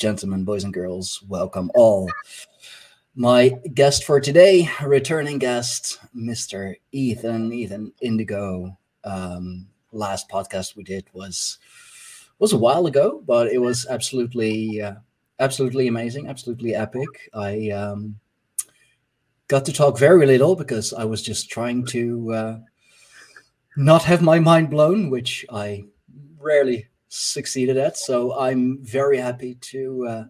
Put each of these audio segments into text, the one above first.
gentlemen, boys and girls, welcome all. My guest for today, returning guest, Mr. Ethan, Ethan Indigo. Um, last podcast we did was was a while ago, but it was absolutely uh, absolutely amazing, absolutely epic. I um, got to talk very little because I was just trying to uh, not have my mind blown, which I rarely succeeded at. So I'm very happy to uh,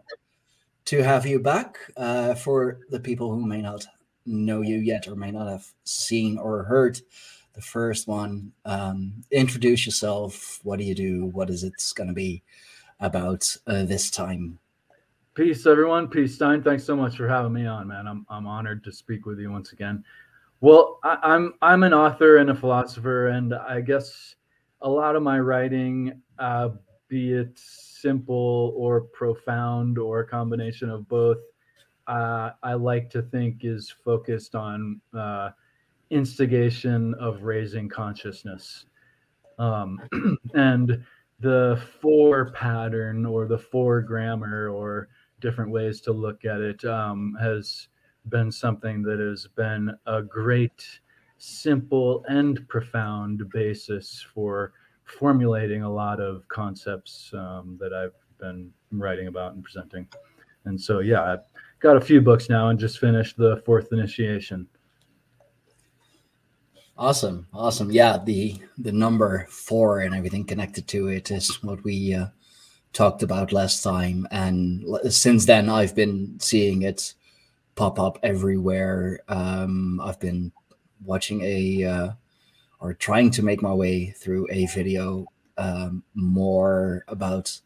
to have you back. Uh, for the people who may not know you yet or may not have seen or heard the first one, um, introduce yourself. What do you do? What is it going to be about uh, this time? Peace, everyone. Peace, Stein. Thanks so much for having me on, man. I'm I'm honored to speak with you once again. Well, I, I'm I'm an author and a philosopher, and I guess a lot of my writing, uh, be it simple or profound or a combination of both, uh, I like to think is focused on uh, instigation of raising consciousness. Um, and the four pattern or the four grammar or different ways to look at it um, has been something that has been a great, simple, and profound basis for formulating a lot of concepts um, that I've been writing about and presenting. And so, yeah, I've got a few books now and just finished the fourth initiation. Awesome, awesome. Yeah, the the number four and everything connected to it is what we uh, talked about last time, and since then I've been seeing it pop up everywhere. Um, I've been watching a uh, or trying to make my way through a video um, more about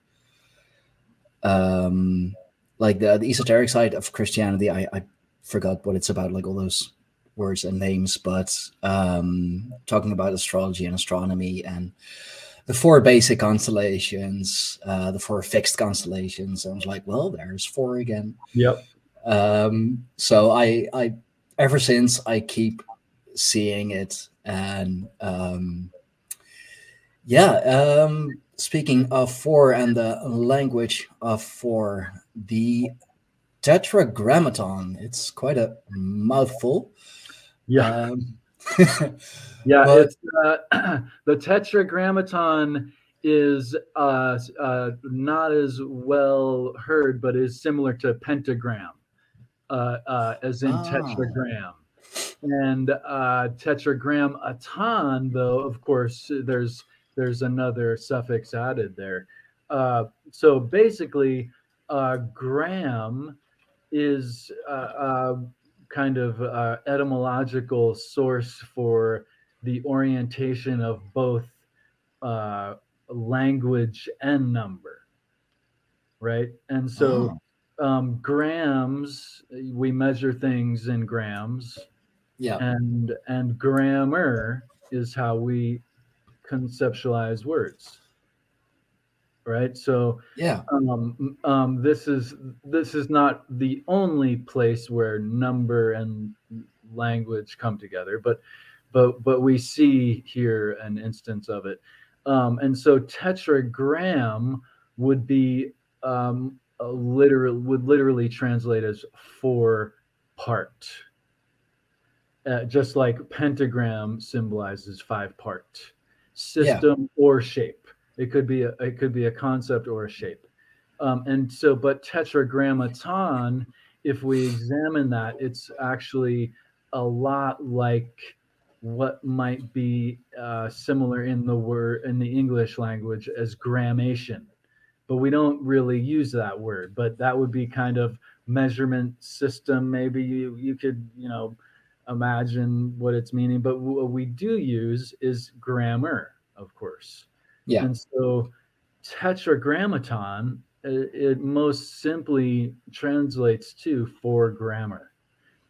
um, like the, the esoteric side of Christianity. I, I forgot what it's about, like all those words and names, but um, talking about astrology and astronomy and the four basic constellations, uh, the four fixed constellations. I was like, well, there's four again. Yep. Um, so I, I, ever since I keep seeing it, and um, yeah. Um, speaking of four and the language of four, the Tetragrammaton. It's quite a mouthful. Yeah. Um, yeah, but, it's uh, the Tetragrammaton is uh, uh, not as well heard, but is similar to pentagram, uh, uh, as in oh. tetragram. And uh, tetragrammaton, though, of course, there's there's another suffix added there. Uh, so basically, uh, gram is uh, uh, kind of uh, etymological source for the orientation of both uh, language and number, right? And so oh. um, grams, we measure things in grams. Yeah. And and grammar is how we conceptualize words. Right? So yeah. um, um, this is this is not the only place where number and language come together but but but we see here an instance of it. Um, and so tetragram would be um, literal would literally translate as four part uh, just like pentagram symbolizes five part system yeah. or shape it could be a it could be a concept or a shape. Um, and so, but tetragrammaton, if we examine that, it's actually a lot like what might be uh, similar in the word in the English language as grammation, but we don't really use that word. But that would be kind of measurement system. Maybe you you could you know imagine what it's meaning. But what we do use is grammar, of course. Yeah. And so tetragrammaton, it, it most simply translates to four grammar,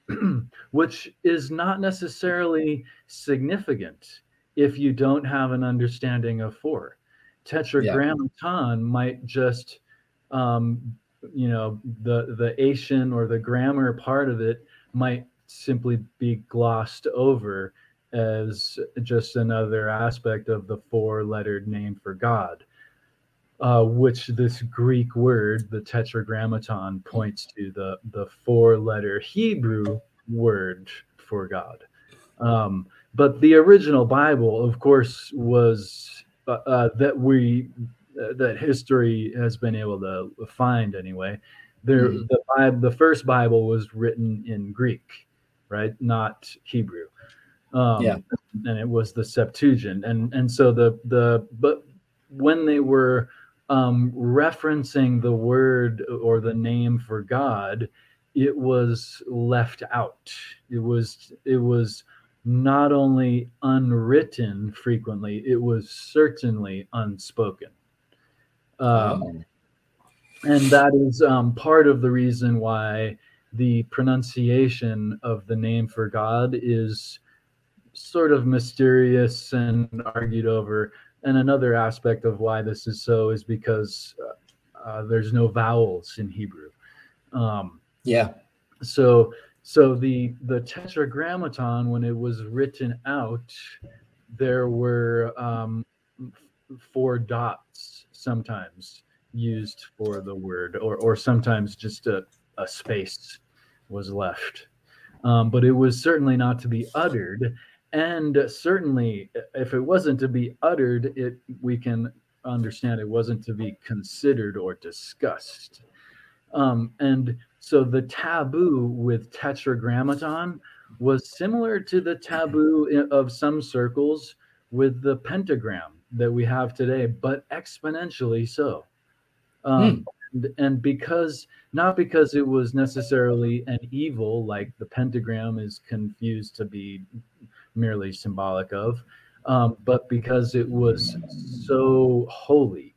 which is not necessarily significant if you don't have an understanding of four. Tetragrammaton yeah. might just, um, you know, the the Asian or the grammar part of it might simply be glossed over as just another aspect of the four lettered name for God. uh, which this Greek word, the tetragrammaton, points to the the four letter Hebrew word for God. Um, but the original Bible, of course, was uh, uh, that we uh, that history has been able to find anyway. There, mm-hmm. the the first Bible was written in Greek, right, not Hebrew. Um, yeah, and it was the Septuagint, and and so the the but when they were um, referencing the word or the name for God, it was left out. It was it was not only unwritten frequently, it was certainly unspoken. Um, and that is um, part of the reason why the pronunciation of the name for God is sort of mysterious and argued over. And another aspect of why this is so is because uh, uh, there's no vowels in Hebrew. Um, yeah. So so the the Tetragrammaton, when it was written out, there were um, four dots sometimes used for the word, or or sometimes just a, a space was left. Um, but it was certainly not to be uttered, and certainly if it wasn't to be uttered, it we can understand it wasn't to be considered or discussed. Um, and so the taboo with tetragrammaton was similar to the taboo of some circles with the pentagram that we have today, but exponentially so. Um, hmm. And, because not because it was necessarily an evil, like the pentagram is confused to be merely symbolic of, um, but because it was so holy.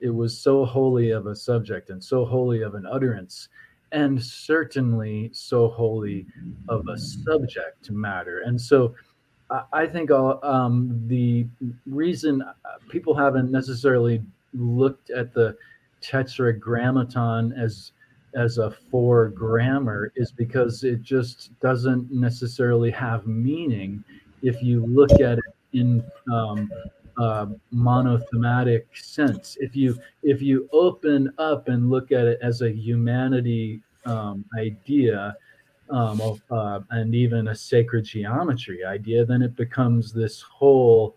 It was so holy of a subject and so holy of an utterance and certainly so holy of a subject matter. And so I think um, the reason uh, people haven't necessarily looked at the tetragrammaton as as a four grammar is because it just doesn't necessarily have meaning if you look at it in um, uh, monothematic sense. If you if you open up and look at it as a humanity um, idea, um, uh, and even a sacred geometry idea, then it becomes this whole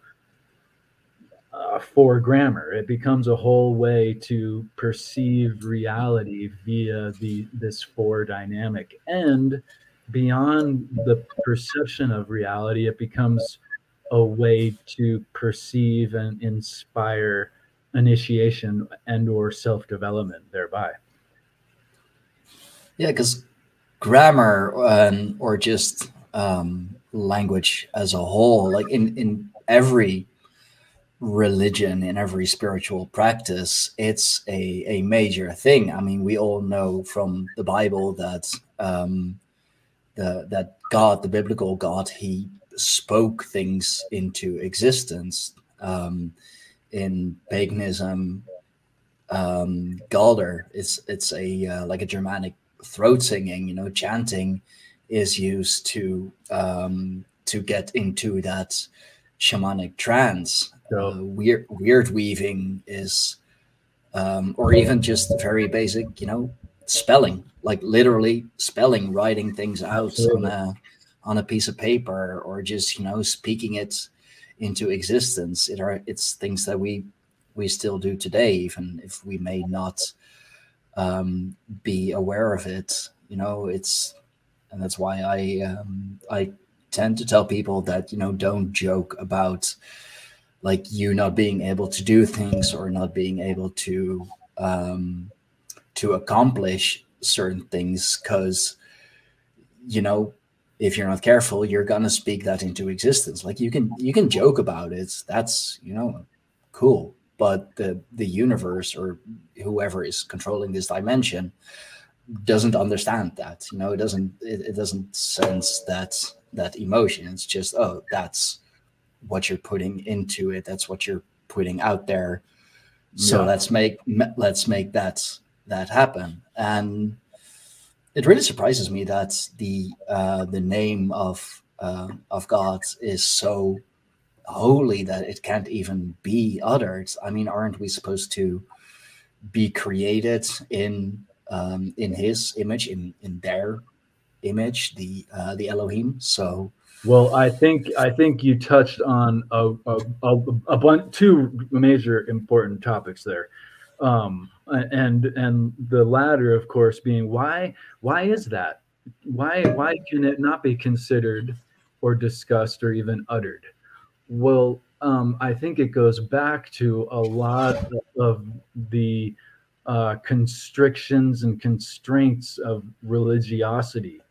uh, for grammar. It becomes a whole way to perceive reality via the this four dynamic, and beyond the perception of reality, it becomes a way to perceive and inspire initiation and or self-development thereby yeah because grammar um, or just um, language as a whole like in in every religion in every spiritual practice it's a a major thing i mean we all know from the bible that um the that god the biblical god he spoke things into existence. Um, in paganism, um, Galdr, it's it's a uh, like a Germanic throat singing. You know, chanting is used to um, to get into that shamanic trance. Uh, weird weird weaving is, um, or even just very basic. You know, spelling, like literally spelling, writing things out on a on a piece of paper or just you know speaking it into existence it are it's things that we we still do today even if we may not um, be aware of it you know it's and that's why i um, i tend to tell people that you know don't joke about like you not being able to do things or not being able to um, to accomplish certain things because you know if you're not careful, you're gonna speak that into existence. Like you can you can joke about it. That's you know cool. But the the universe or whoever is controlling this dimension doesn't understand that. You know, it doesn't it, it doesn't sense that that emotion. It's just, oh, that's what you're putting into it. That's what you're putting out there. So yeah. let's make let's make that that happen. And it really surprises me that the uh, the name of uh, of God is so holy that it can't even be uttered. I mean, aren't we supposed to be created in um, in His image, in in their image, the uh, the Elohim? So. Well, I think I think you touched on a a, a, a bunch, two major important topics there, um, and and the latter, of course, being why why is that? Why why can it not be considered or discussed or even uttered? Well, um, I think it goes back to a lot of the uh, constrictions and constraints of religiosity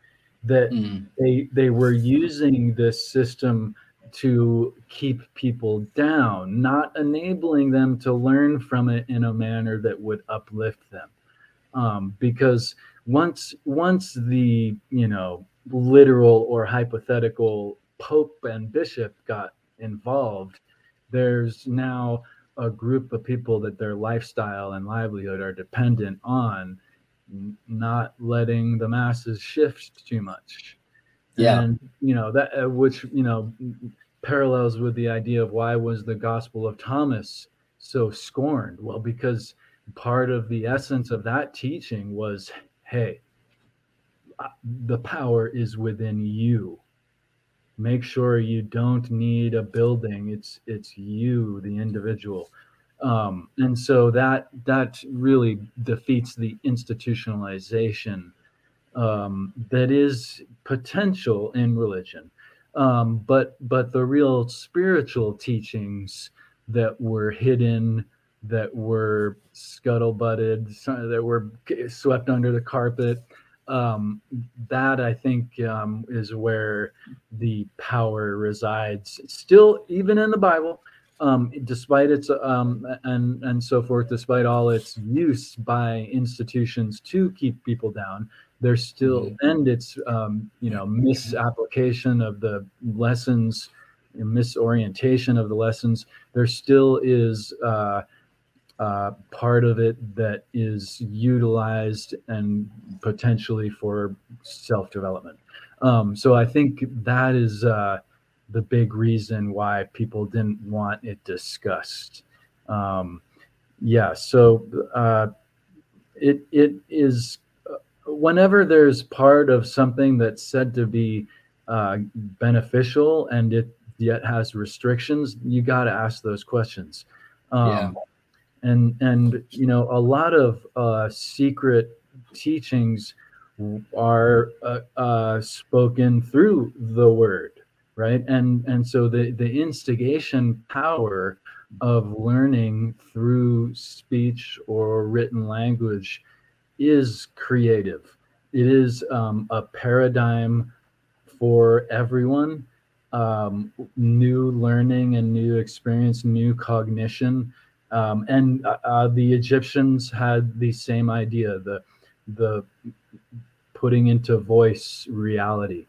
that mm. they they were using this system to keep people down, not enabling them to learn from it in a manner that would uplift them. Um, because once once the you know literal or hypothetical pope and bishop got involved, there's now a group of people that their lifestyle and livelihood are dependent on not letting the masses shift too much. Yeah. And, you know, that, uh, which, you know, parallels with the idea of why was the Gospel of Thomas so scorned? Well, because part of the essence of that teaching was hey, uh, the power is within you make sure you don't need a building it's it's you the individual um, and so that that really defeats the institutionalization um, that is potential in religion um, but but the real spiritual teachings that were hidden that were scuttlebutted that were swept under the carpet um, that I think um, is where the power resides. Still, even in the Bible, um, despite its um, and and so forth, despite all its use by institutions to keep people down, there's still mm-hmm. and its um, you know misapplication of the lessons, misorientation of the lessons. There still is. Uh, uh, part of it that is utilized and potentially for self development. Um, so I think that is uh, the big reason why people didn't want it discussed. Um, yeah, so uh, it it is uh, whenever there's part of something that's said to be uh, beneficial and it yet has restrictions, you got to ask those questions. Um, yeah and and you know a lot of uh, secret teachings are uh, uh, spoken through the word right? And and so the the instigation power of learning through speech or written language is creative. It is um, a paradigm for everyone um, new learning and new experience new cognition. Um, and uh, uh, the Egyptians had the same idea the the putting into voice reality.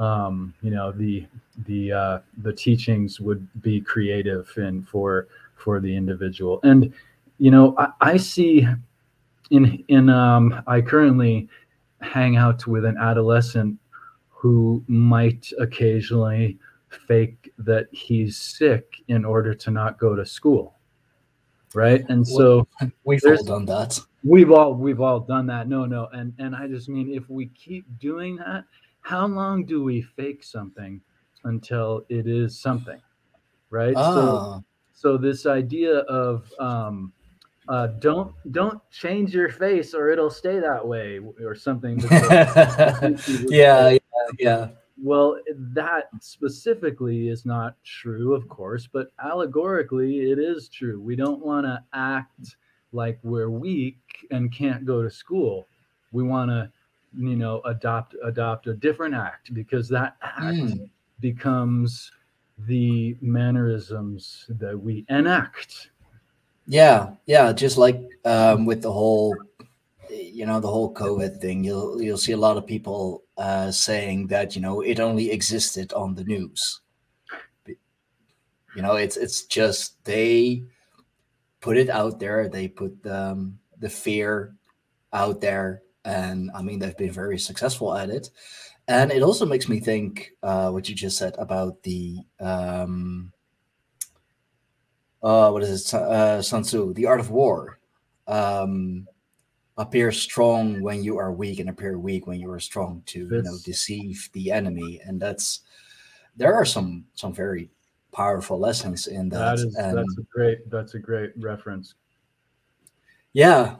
Um, you know the the uh, the teachings would be creative and for for the individual. And you know I, I see in in um, I currently hang out with an adolescent who might occasionally fake that he's sick in order to not go to school right? And so we've all done that. We've all we've all done that. No no. And and i just mean if we keep doing that how long do we fake something until it is something right so ah. so this idea of um uh, don't don't change your face or it'll stay that way or something yeah yeah yeah well, that specifically is not true, of course, but allegorically it is true. We don't want to act like we're weak and can't go to school. We want to, you know, adopt adopt a different act because that act mm. becomes the mannerisms that we enact. Yeah, yeah, just like um, with the whole you know the whole COVID thing, you'll you'll see a lot of people uh, saying that you know it only existed on the news. You know, it's it's just they put it out there. They put um, the fear out there, and I mean they've been very successful at it. and it also makes me think uh, what you just said about the um, uh, what is it, uh, Sun Tzu, the art of war. Um, appear strong when you are weak and appear weak when you are strong to you know deceive the enemy and that's there are some some very powerful lessons in that. That is and, that's a great that's a great reference. Yeah.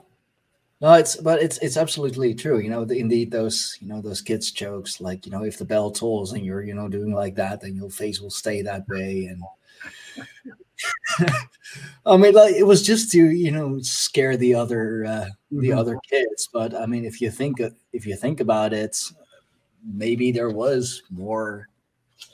No, it's but it's it's absolutely true. You know, the, indeed those you know those kids jokes like you know if the bell tolls and you're you know doing like that, then your face will stay that way. And I mean, like it was just to you know scare the other uh, the mm-hmm. other kids. But I mean, if you think if you think about it, maybe there was more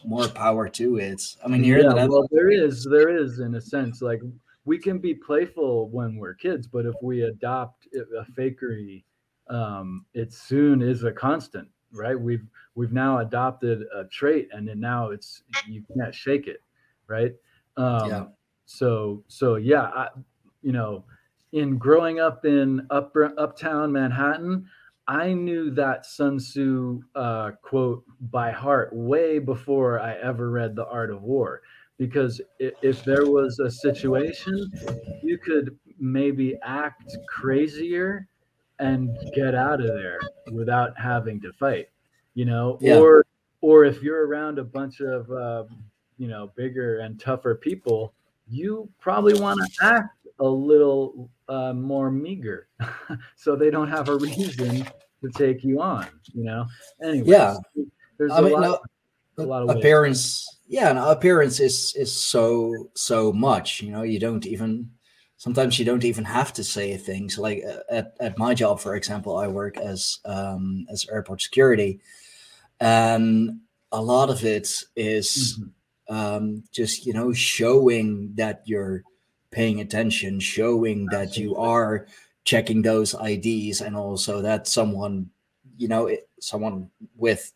more power to it. I mean, here yeah, well, there is, there is in a sense, like we can be playful when we're kids, but if we adopt a fakery, um, it soon is a constant, right? We've we've now adopted a trait, and then now it's you can't shake it, right? Um, yeah. So so yeah, I, you know, in growing up in upper uptown Manhattan, I knew that Sun Tzu uh, quote by heart way before I ever read The Art of War. Because if there was a situation, you could maybe act crazier and get out of there without having to fight, you know, yeah. or or if you're around a bunch of uh, you know bigger and tougher people, you probably want to act a little uh, more meager, so they don't have a reason to take you on. You know. Anyway. Yeah. There's I a mean, lot, no, a lot of appearance. Ways. Yeah, no, appearance is is so so much. You know, you don't even sometimes you don't even have to say things like uh, at, at my job for example i work as um, as airport security and a lot of it is mm-hmm. um, just you know showing that you're paying attention, showing that you are checking those IDs, and also that someone, you know, it, someone with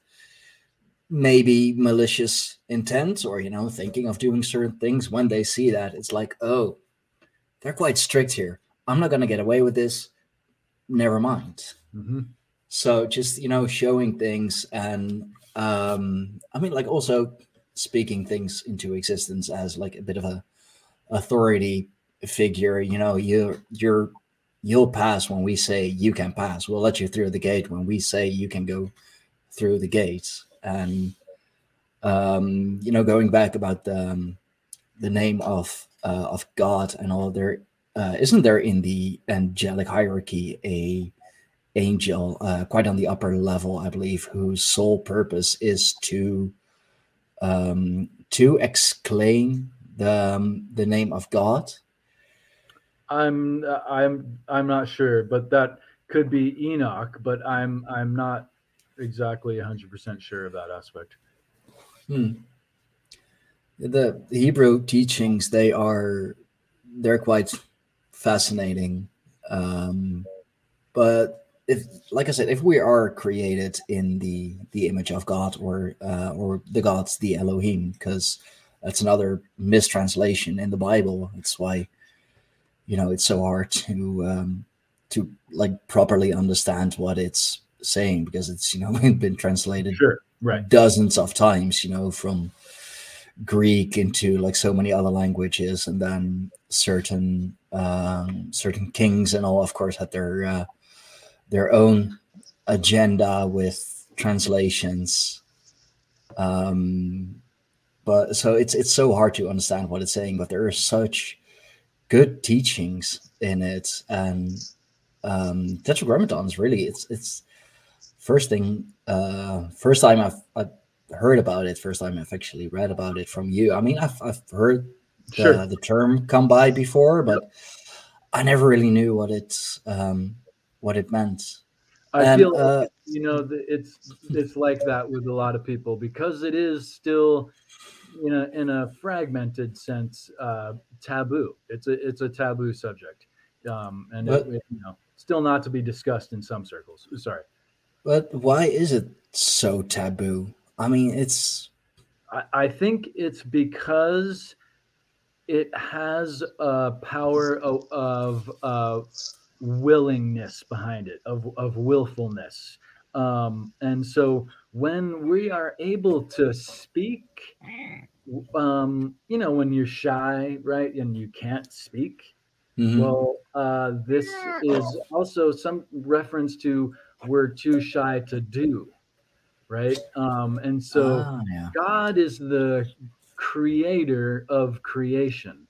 maybe malicious intent or you know thinking of doing certain things. When they see that it's like oh they're quite strict here. I'm not going to get away with this. Never mind. Mm-hmm. so just you know showing things and um i mean like also speaking things into existence as like a bit of a authority figure you know you're you're you'll pass when we say you can pass. We'll let you through the gate when we say you can go through the gates and um you know going back about the um, the name of uh, of god and all there uh, isn't there in the angelic hierarchy a angel uh, quite on the upper level i believe whose sole purpose is to um to exclaim the um, the name of God? I'm I'm I'm not sure, but that could be Enoch, but I'm I'm not exactly 100% sure of that aspect. Hmm. The Hebrew teachings they are they're quite fascinating. Um, but if like I said, if we are created in the the image of God or uh, or the gods, the Elohim, because that's another mistranslation in the Bible. It's why, you know, it's so hard to um, to like properly understand what it's saying because it's you know been translated sure. right. dozens of times. You know, from Greek into like so many other languages, and then certain um, certain kings and all, of course, had their uh, their own agenda with translations. Um, but so it's it's so hard to understand what it's saying but there are such good teachings in it and um tetragrammaton is really it's it's first thing uh first time I've, I've heard about it first time i've actually read about it from you i mean i've, I've heard the, sure. the term come by before but yep. i never really knew what it um what it meant I and, feel uh, you know it's it's like that with a lot of people because it is still in a in a fragmented sense uh, taboo. It's a it's a taboo subject, um, and but, it, it, you know still not to be discussed in some circles. Sorry, but why is it so taboo? I mean, it's. I, I think it's because it has a power of, of uh, willingness behind it, of of willfulness, um, and so when we are able to speak, um, you know, when you're shy, right, and you can't speak. Mm-hmm. Well, uh, this is also some reference to we're too shy to do, right? Um, and so ah, yeah. God is the creator of creation.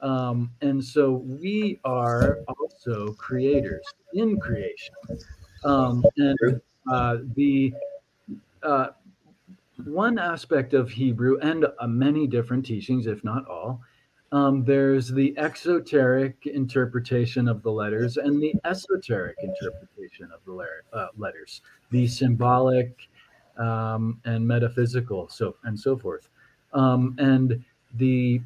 Um, and so we are also creators in creation. Um, and uh, the uh, one aspect of Hebrew and uh, many different teachings, if not all, um, there's the exoteric interpretation of the letters and the esoteric interpretation of the uh, letters, the symbolic um, and metaphysical, so and so forth. Um, and the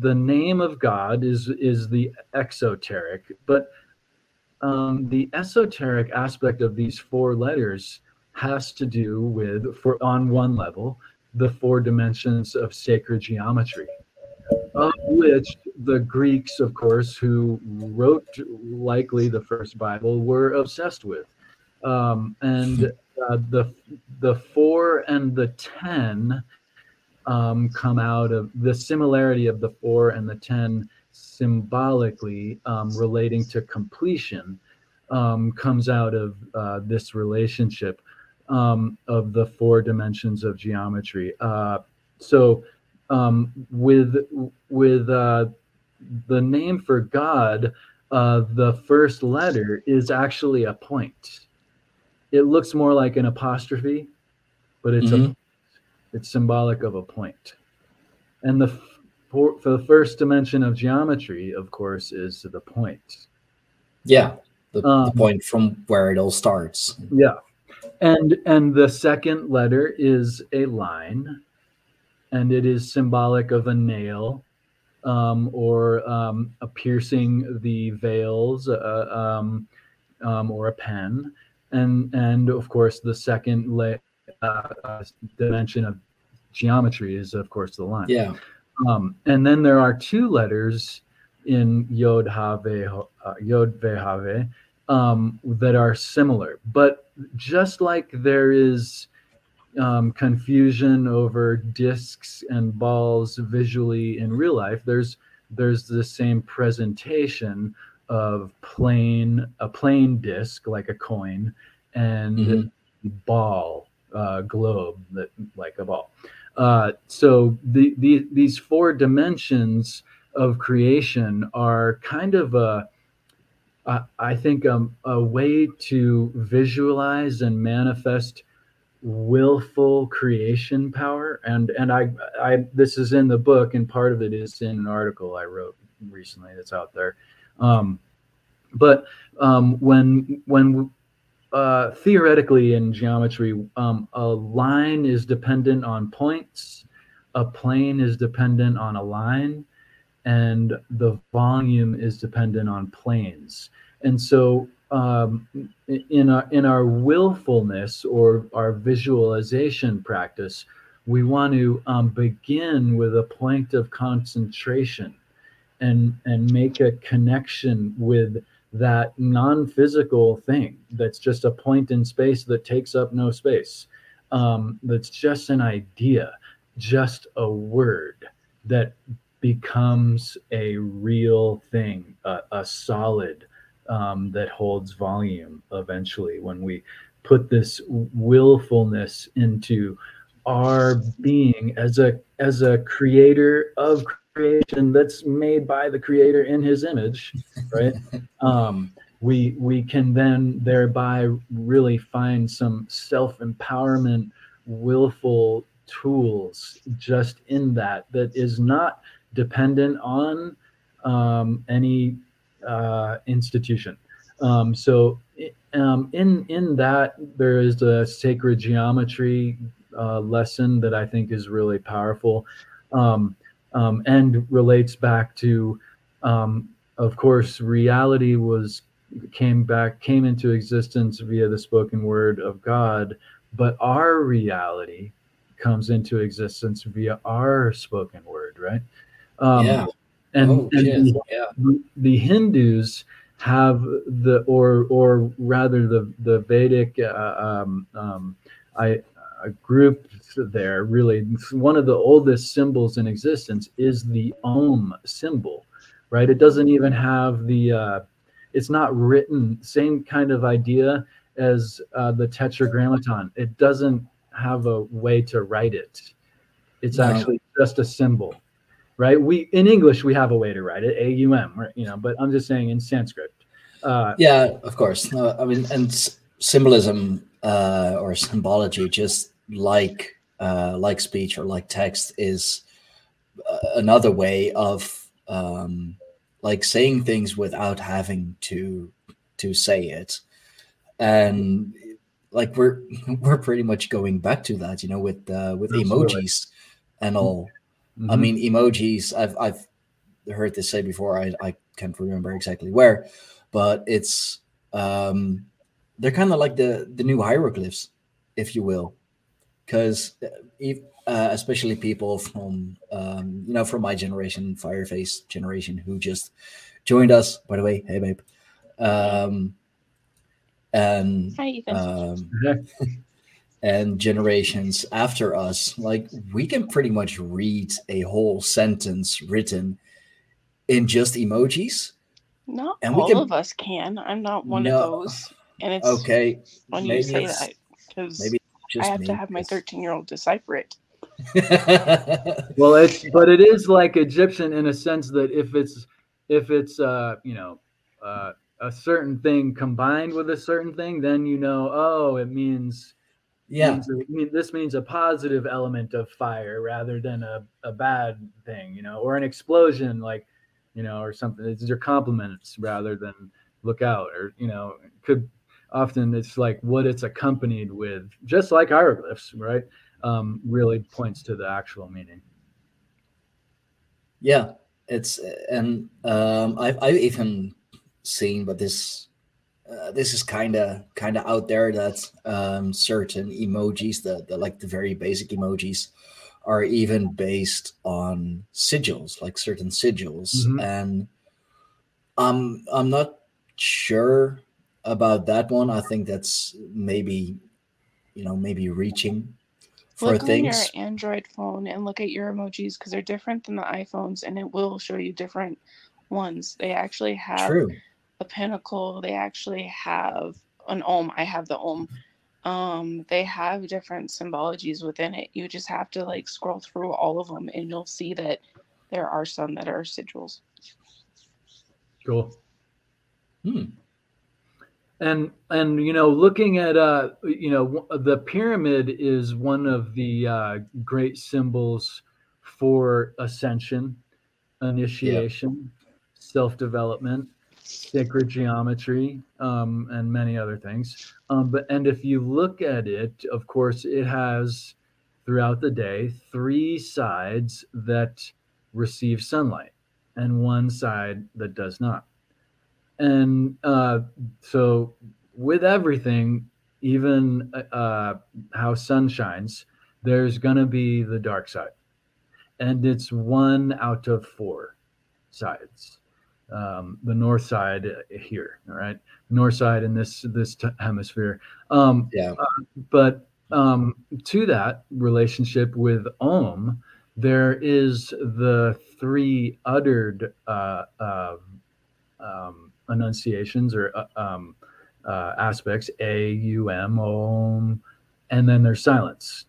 the name of God is is the exoteric, but um, the esoteric aspect of these four letters has to do with, for on one level, the four dimensions of sacred geometry, of which the Greeks, of course, who wrote likely the first Bible, were obsessed with. Um, and uh, the the four and the ten um, come out of the similarity of the four and the ten symbolically um, relating to completion um, comes out of uh, this relationship um, of the four dimensions of geometry. Uh, so um, with with uh, the name for God, uh, the first letter is actually a point. It looks more like an apostrophe, but it's mm-hmm. a it's symbolic of a point. And the for, for the first dimension of geometry, of course, is the point. Yeah, the, um, the point from where it all starts. Yeah, and and the second letter is a line, and it is symbolic of a nail, um, or um, a piercing the veils, uh, um, um, or a pen, and and of course the second le- uh, uh, dimension of geometry is of course the line. Yeah. Um, and then there are two letters in Yod Have uh, Yod Ve um, that are similar, but just like there is um, confusion over discs and balls visually in real life, there's there's the same presentation of plain a plain disc like a coin and mm-hmm. ball uh, globe that like a ball. Uh, so the, the these four dimensions of creation are kind of a uh, I think um, a way to visualize and manifest willful creation power and and I I this is in the book and part of it is in an article I wrote recently that's out there um, but um, when when uh, theoretically in geometry, um, a line is dependent on points, a plane is dependent on a line, and the volume is dependent on planes. And so, um, in our in our willfulness or our visualization practice, we want to um, begin with a point of concentration, and and make a connection with that non-physical thing that's just a point in space that takes up no space um, that's just an idea just a word that becomes a real thing a, a solid um, that holds volume eventually when we put this willfulness into our being as a as a creator of creation that's made by the creator in his image right? Um, we we can then thereby really find some self-empowerment willful tools just in that that is not dependent on um, any uh, institution um, so um, in in that there is a sacred geometry uh, lesson that i think is really powerful um, um, and relates back to, um, of course, reality was came back came into existence via the spoken word of God, but our reality comes into existence via our spoken word, right? Um, yeah. And, oh, and the, yeah. the Hindus have the or or rather the the Vedic uh, um, um, I a group there really one of the oldest symbols in existence is the Om symbol, right? It doesn't even have the uh, it's not written same kind of idea as uh, the tetragrammaton. It doesn't have a way to write it. It's no. actually just a symbol, right? We in English we have a way to write it, A U M, right? You know, but I'm just saying in Sanskrit. Uh, yeah, of course. No, I mean, and symbolism uh, or symbology, just like uh, like speech or like text, is uh, another way of um, like saying things without having to to say it and like we're we're pretty much going back to that you know with uh, with Absolutely. emojis and all mm-hmm. i mean emojis i've i've heard this say before i i can't remember exactly where but it's um they're kind of like the the new hieroglyphs if you will because uh, uh, especially people from um, you know from my generation, Fireface generation, who just joined us. By the way, hey babe. Um, and Hi, um, and generations after us, like we can pretty much read a whole sentence written in just emojis. Not and all can, of us can. I'm not one no, of those. And it's okay. When you say that, because I have me. to have my 13 year old decipher it. well, it's but it is like Egyptian in a sense that if it's if it's uh you know uh, a certain thing combined with a certain thing, then you know oh it means yeah means, this means a positive element of fire rather than a, a bad thing you know or an explosion like you know or something it's your compliments rather than look out or you know could often it's like what it's accompanied with just like hieroglyphs right um, really points to the actual meaning. Yeah, it's and um, I've I've even seen, but this uh, this is kind of kind of out there that um, certain emojis, the, the like the very basic emojis, are even based on sigils, like certain sigils, mm-hmm. and I'm I'm not sure about that one. I think that's maybe you know maybe reaching for look things. on your Android phone and look at your emojis because they're different than the iPhones, and it will show you different ones. They actually have True. Pinnacle. They actually have an Om. I have the Om. Um, they have different symbologies within it. You just have to like scroll through all of them, and you'll see that there are some that are sigils. Cool. Hmm and and you know looking at uh you know the pyramid is one of the uh, great symbols for ascension initiation self-development sacred geometry um, and many other things. Um, but and if you look at it of course it has throughout the day three sides that receive sunlight and one side that does not. And uh, so with everything even uh, how sun shines there's going to be the dark side. And it's one out of four sides um, the north side here all right? North side in this this t- hemisphere. Um, yeah. uh, but um, to that relationship with om there is the three uttered uh, uh, um, enunciations or uh, um, uh, aspects a u m om and then there's silence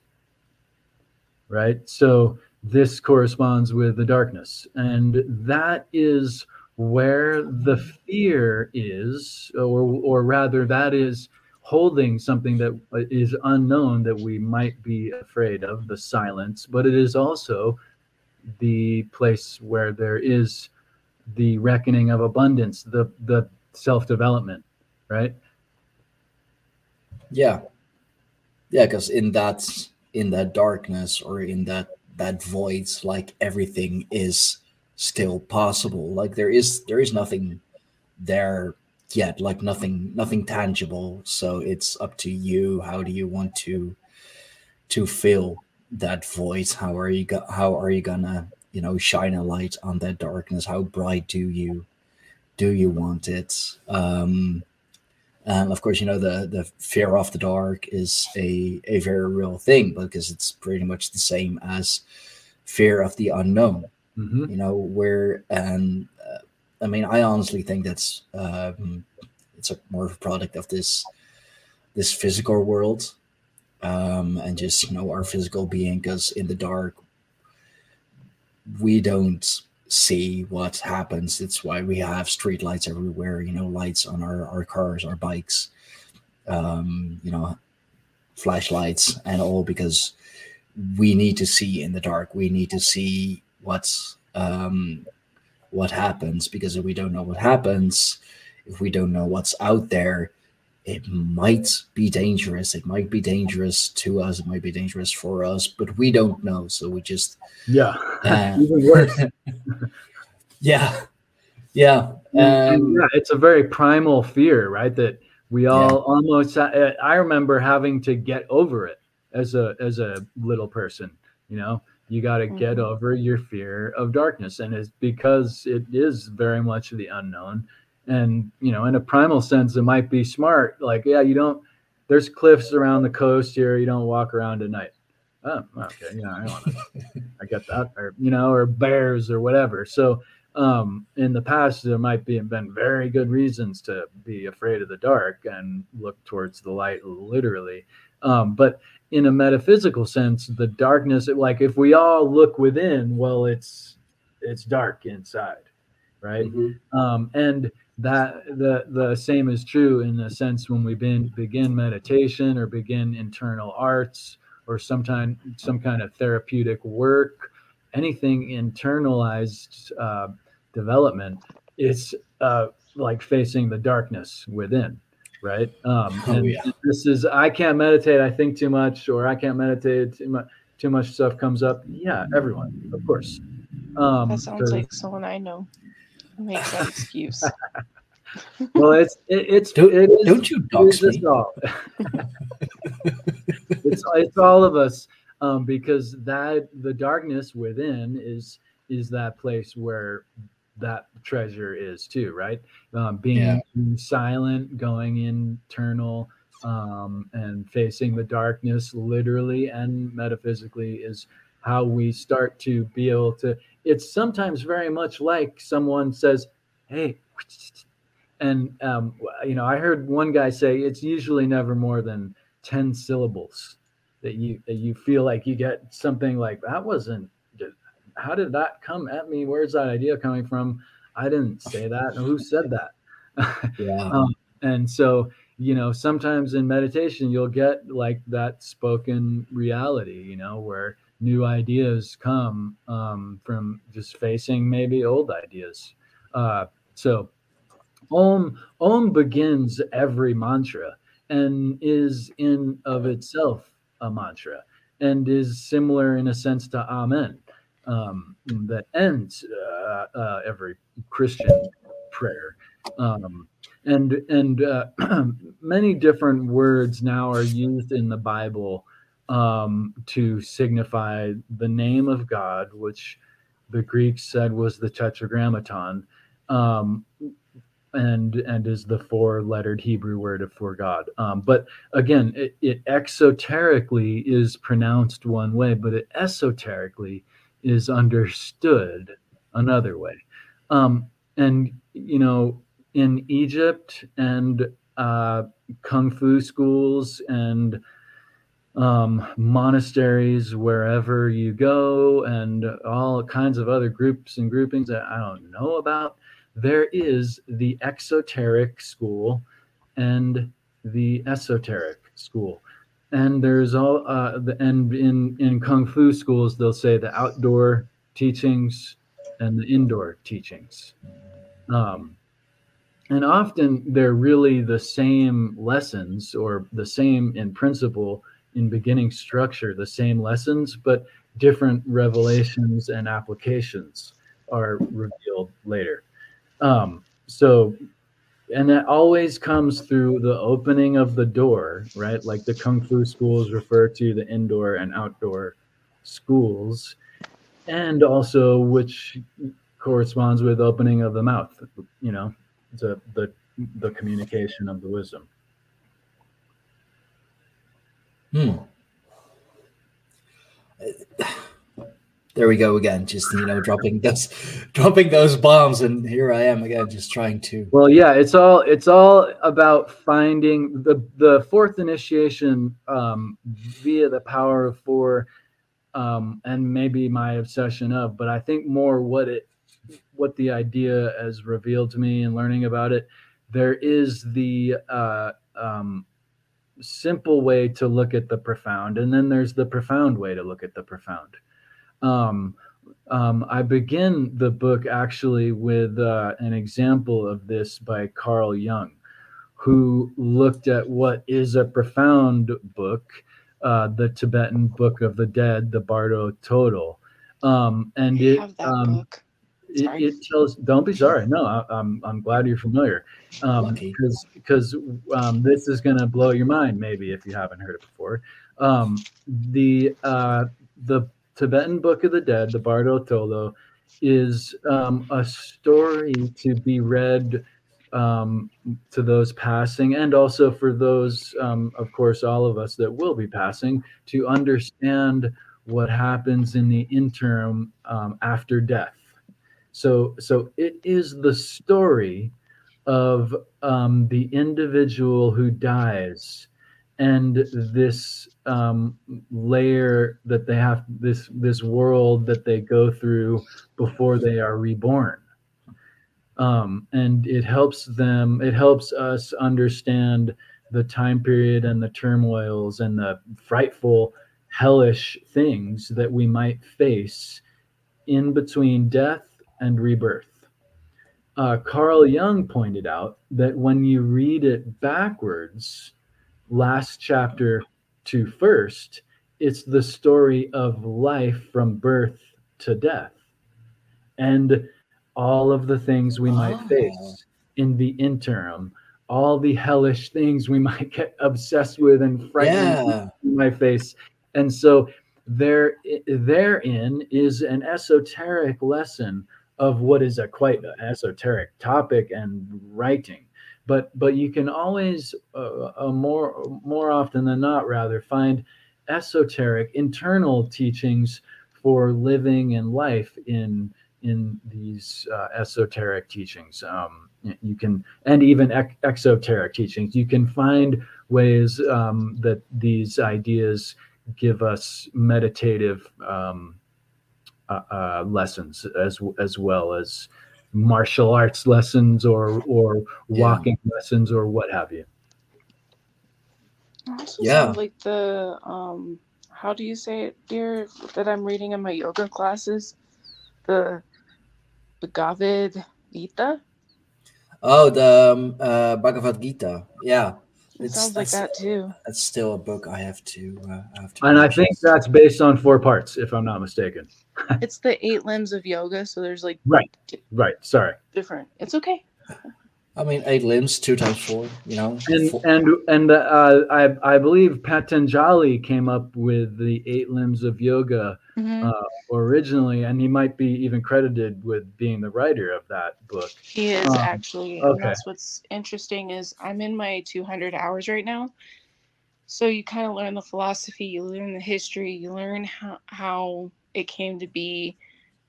right? So this corresponds with the darkness. And that is where the fear is or or rather that is holding something that is unknown that we might be afraid of the silence but it is also the place where there is the reckoning of abundance, the the self development, right? Yeah, yeah, because in that in that darkness or in that that void, like everything is still possible. Like there is there is nothing there yet, like nothing nothing tangible. So it's up to you. How do you want to to fill that void? How are you go- how are you gonna you know shine a light on that darkness how bright do you do you want it um And of course, you know the the fear of the dark is a a very real thing because it's pretty much the same as fear of the unknown. Mm-hmm. You know, where and uh, I mean, I honestly think that's um, it's a more of a product of this this physical world um, and just you know our physical being because in the dark we don't see what happens it's why we have street lights everywhere you know lights on our, our cars our bikes um, you know flashlights and all because we need to see in the dark we need to see what's um, what happens because if we don't know what happens if we don't know what's out there it might be dangerous. It might be dangerous to us. It might be dangerous for us, but we don't know. So we just yeah, uh, even worse. yeah, yeah, um, yeah. It's a very primal fear, right? That we all yeah. almost. Uh, I remember having to get over it as a as a little person. You know, you got to mm-hmm. get over your fear of darkness, and it's because it is very much the unknown. And you know in a primal sense it might be smart like yeah you don't there's cliffs around the coast here you don't walk around at night. Oh okay yeah i want i get that or you know or bears or whatever. So um in the past there might be been very good reasons to be afraid of the dark and look towards the light literally um but in a metaphysical sense the darkness like if we all look within well it's it's dark inside right mm-hmm. um and that the the same is true in the sense when we begin begin meditation or begin internal arts or sometime some kind of therapeutic work anything internalized uh, development it's uh, like facing the darkness within right um, oh, and yeah. this is i can't meditate i think too much or i can't meditate too much too much stuff comes up yeah everyone of course um, that sounds like someone i know makes that excuse. well, it's it, it's don't, it is, don't you dox me? All. it's it's all of us um, because that the darkness within is is that place where that treasure is too, right? Um, being yeah. silent, going internal, um, and facing the darkness, literally and metaphysically, is how we start to be able to it's sometimes very much like someone says, "Hey," and um, you know, I heard one guy say it's usually never more than ten syllables that you that you feel like you get something like that wasn't. How did that come at me? Where's that idea coming from? I didn't say that. Who said that? Yeah. um, and so you know sometimes in meditation you'll get like that spoken reality you know where new ideas come um, from just facing maybe old ideas. Uh, so Om Om begins every mantra and is in of itself a mantra and is similar in a sense to Amen um, that ends uh, uh, every Christian prayer. Um, and and uh, many different words now are used in the Bible um, to signify the name of God, which the Greeks said was the Tetragrammaton, um, and and is the four-lettered Hebrew word of for God. Um, but again, it, it, exoterically is pronounced one way, but it esoterically is understood another way. Um, and you know, in Egypt and uh, kung fu schools and um, monasteries wherever you go, and all kinds of other groups and groupings that I don't know about. There is the exoteric school and the esoteric school. And there's all, uh, the, and in, in Kung Fu schools, they'll say the outdoor teachings and the indoor teachings. Um, and often they're really the same lessons or the same in principle in beginning structure the same lessons, but different revelations and applications are revealed later. Um, so, and that always comes through the opening of the door, right? Like the kung fu schools refer to the indoor and outdoor schools, and also which corresponds with opening of the mouth. You know, the the the communication of the wisdom. Hmm. There we go again. Just you know, dropping those, dropping those bombs, and here I am again, just trying to. Well, yeah, it's all it's all about finding the the fourth initiation um, via the power of four, um, and maybe my obsession of, but I think more what it, what the idea has revealed to me and learning about it. There is the uh, um, simple way to look at the profound, and then there's the profound way to look at the profound. Um, um, I begin the book actually with uh, an example of this by Carl Jung, who looked at what is a profound book, uh, the Tibetan Book of the Dead, the Bardo Thodol. Um, and it, um, it, it, tells don't be sorry. No I, am I'm, I'm glad you're familiar. Um, because because um, this is going to blow your mind maybe if you haven't heard it before. Um, the uh, the tibetan book of the dead the bardo thodol is um, a story to be read um, to those passing and also for those um, of course all of us that will be passing to understand what happens in the interim after death. So, so it is the story of um, the individual who dies and this um, layer that they have this this world that they go through before they are reborn um, and it helps them it helps us understand the time period and the turmoils and the frightful hellish things that we might face in between death and rebirth. Uh, Carl Jung pointed out that when you read it backwards, last chapter to first, it's the story of life from birth to death and all of the things we might oh. face in the interim, all the hellish things we might get obsessed with and frightened yeah. my face. And so there therein is an esoteric lesson of what is a quite esoteric topic and writing but but you can always uh, uh, more more often than not rather find esoteric internal teachings for living and life in in these uh, esoteric teachings. Um, you can and even ex- exoteric teachings. You can find ways um, that these ideas give us meditative um, uh, uh, lessons as as well as martial arts lessons or or walking yeah. lessons or what have you. yeah, like the um, how do you say it, dear? That I'm reading in my yoga classes, the the Bhagavad Gita. Oh, the um, uh, Bhagavad Gita. Yeah, it sounds like that too. That's still a book I have to. Uh, have to and I think that's based on four parts, if I'm not mistaken. it's the eight limbs of yoga, so there's like right, right. Sorry, different. It's okay. I mean, eight limbs, two times four. You know, and four. and and uh, I I believe Patanjali came up with the eight limbs of yoga mm-hmm. uh, originally, and he might be even credited with being the writer of that book. He is um, actually. Okay. that's what's interesting is I'm in my 200 hours right now, so you kind of learn the philosophy, you learn the history, you learn how how it came to be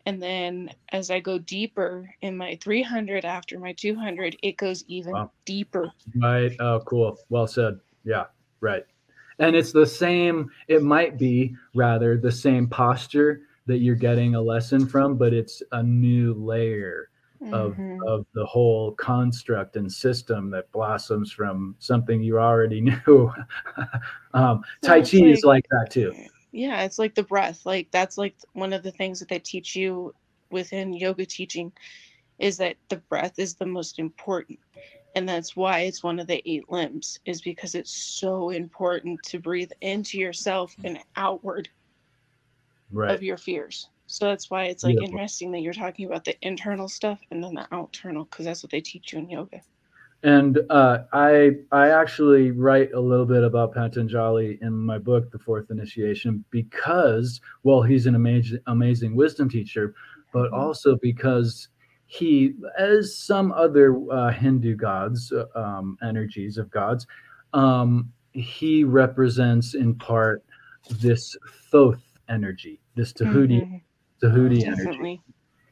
and then as i go deeper in my 300 after my 200 it goes even wow. deeper right oh cool well said yeah right and it's the same it might be rather the same posture that you're getting a lesson from but it's a new layer of mm-hmm. of the whole construct and system that blossoms from something you already knew um, tai chi like, is like that too yeah, it's like the breath. Like that's like one of the things that they teach you within yoga teaching is that the breath is the most important. And that's why it's one of the eight limbs is because it's so important to breathe into yourself and outward right. of your fears. So that's why it's like Beautiful. interesting that you're talking about the internal stuff and then the external because that's what they teach you in yoga and uh, I I actually write a little bit about Patanjali in my book, The Fourth Initiation, because well, he's an amazing amazing wisdom teacher, but mm-hmm. also because he, as some other uh, Hindu gods, uh, um, energies of gods, um, he represents in part this Thoth energy, this Tahuti, mm-hmm. Tahuti energy.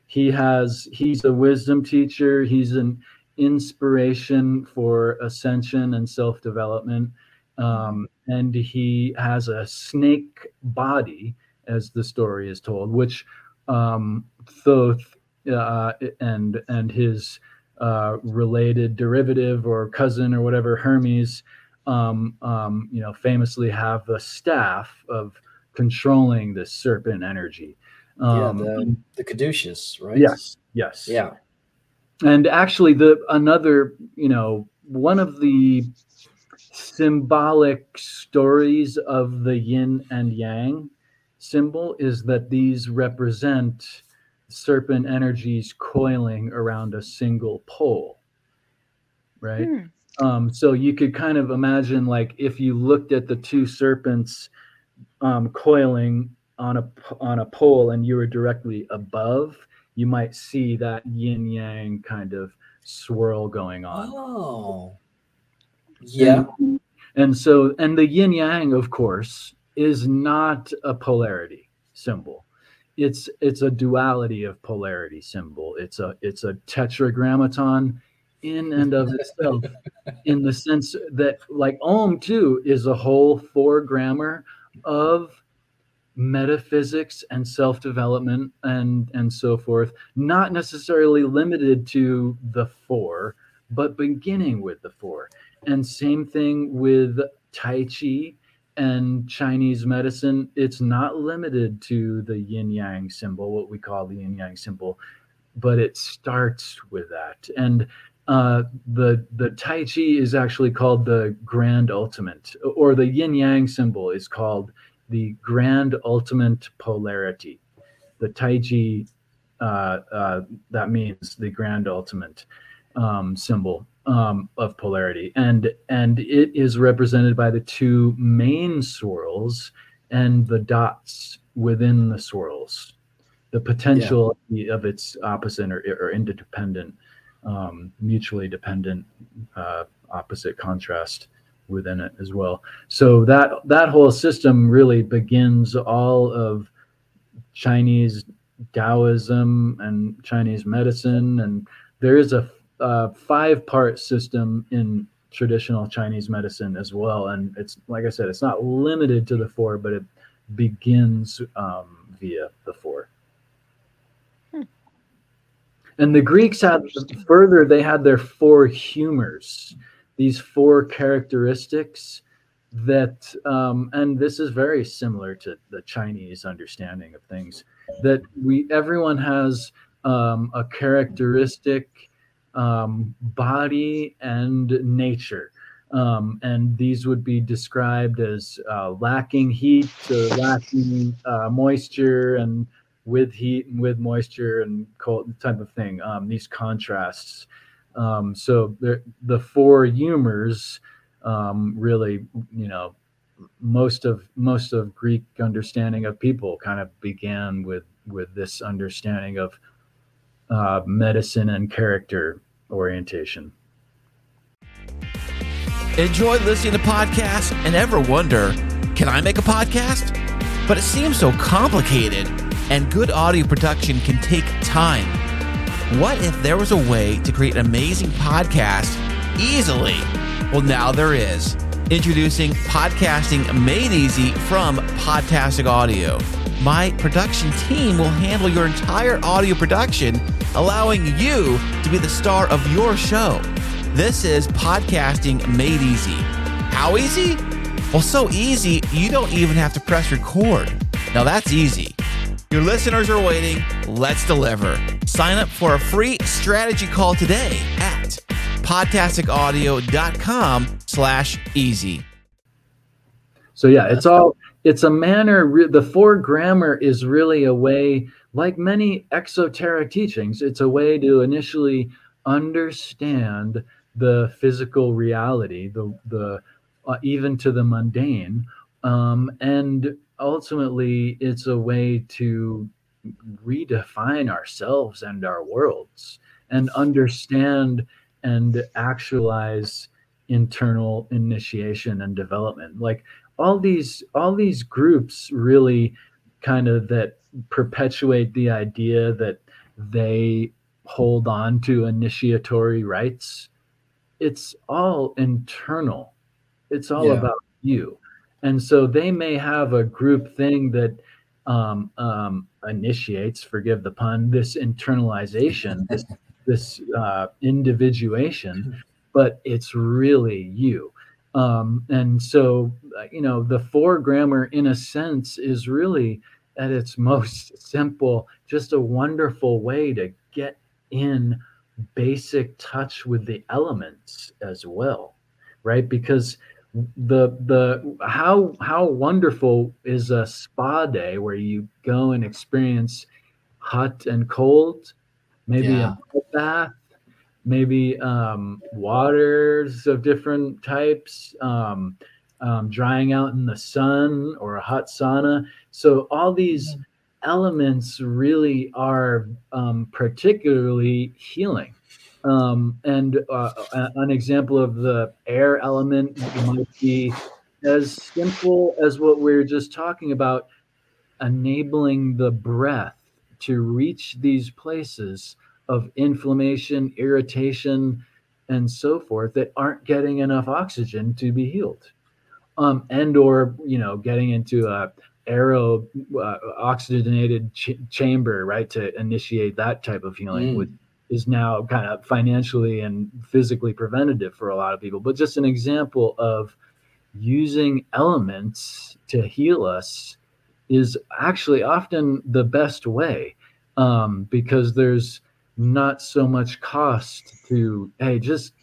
He has he's a wisdom teacher. He's an inspiration for ascension and self development. Um, and he has a snake body, as the story is told, which um, Thoth uh, and and his uh, related derivative or cousin or whatever Hermes, um, um, you know, famously have the staff of controlling the serpent energy. Um, yeah, the, the caduceus, right? Yes, yes. Yeah. And actually, the another, you know, one of the symbolic stories of the yin and yang symbol is that these represent serpent energies coiling around a single pole right? Hmm. um, so you could kind of imagine like if you looked at the two serpents um, coiling on a on a pole and you were directly above you might see that yin yang kind of swirl going on. Oh. Yeah. and, and so and the yin yang of course is not a polarity symbol it's it's a duality of polarity symbol. It's a it's a tetragrammaton in and of itself, in the sense that like Om too is a whole four grammar of metaphysics and self-development and and so forth, not necessarily limited to the four, but beginning with the four. And same thing with Tai Chi and Chinese medicine, it's not limited to the yin yang symbol, what we call the yin yang symbol, but it starts with that. And uh, the the Tai Chi is actually called the grand ultimate, or the yin yang symbol is called the grand ultimate polarity. The Tai Chi uh, uh, that means the grand ultimate um, symbol um, of polarity, and and it is represented by the two main swirls and the dots within the swirls, the potential yeah. of its opposite or, or interdependent, um, mutually dependent, uh, opposite contrast within it as well. So that that whole system really begins all of Chinese Taoism and Chinese medicine, and there is a uh, five part system in traditional Chinese medicine as well. And it's like I said, it's not limited to the four, but it begins um, via the four. Hmm. And the Greeks had further, they had their four humors, these four characteristics that, um, and this is very similar to the Chinese understanding of things, that we everyone has um, a characteristic um, body and nature. Um, and these would be described as uh, lacking heat, or lacking uh, moisture, and with heat and with moisture and cold type of thing. Um, these contrasts. Um, so the four humors um, really, you know, most of most of Greek understanding of people kind of began with with this understanding of uh, medicine and character orientation. Enjoy listening to podcasts and ever wonder, can I make a podcast? But it seems so complicated, and good audio production can take time. What if there was a way to create an amazing podcast easily? Well, now there is. Introducing Podcasting Made Easy from Podtastic Audio. My production team will handle your entire audio production, allowing you to be the star of your show. This is Podcasting Made Easy. How easy? Well, so easy, you don't even have to press record. Now that's easy. Your listeners are waiting. Let's deliver. Sign up for a free strategy call today at podtasticaudio.com slash easy. So yeah, it's all it's a manner the four grammar is really a way like many exoteric teachings it's a way to initially understand the physical reality the the uh, even to the mundane um, and ultimately it's a way to redefine ourselves and our worlds and understand and actualize internal initiation and development. Like all these all these groups really kind of that perpetuate the idea that they hold on to initiatory rites it's all internal. It's all yeah. about you. And so they may have a group thing that um, um, initiates forgive the pun this internalization this this uh, individuation but it's really you um, and so uh, you know the four grammar in a sense is really at its most simple just a wonderful way to get in basic touch with the elements as well right because the the how how wonderful is a spa day where you go and experience hot and cold maybe yeah. a bath maybe um, waters of different types um, um, drying out in the sun or a hot sauna so all these mm-hmm. elements really are um, particularly healing um, and uh, an example of the air element might be as simple as what we are just talking about enabling the breath to reach these places of inflammation, irritation, and so forth that aren't getting enough oxygen to be healed. Um, and or you know getting into a aero uh, oxygenated ch- chamber right to initiate that type of healing mm. with is now kind of financially and physically preventative for a lot of people. But just an example of using elements to heal us is actually often the best way um, because there's not so much cost to hey just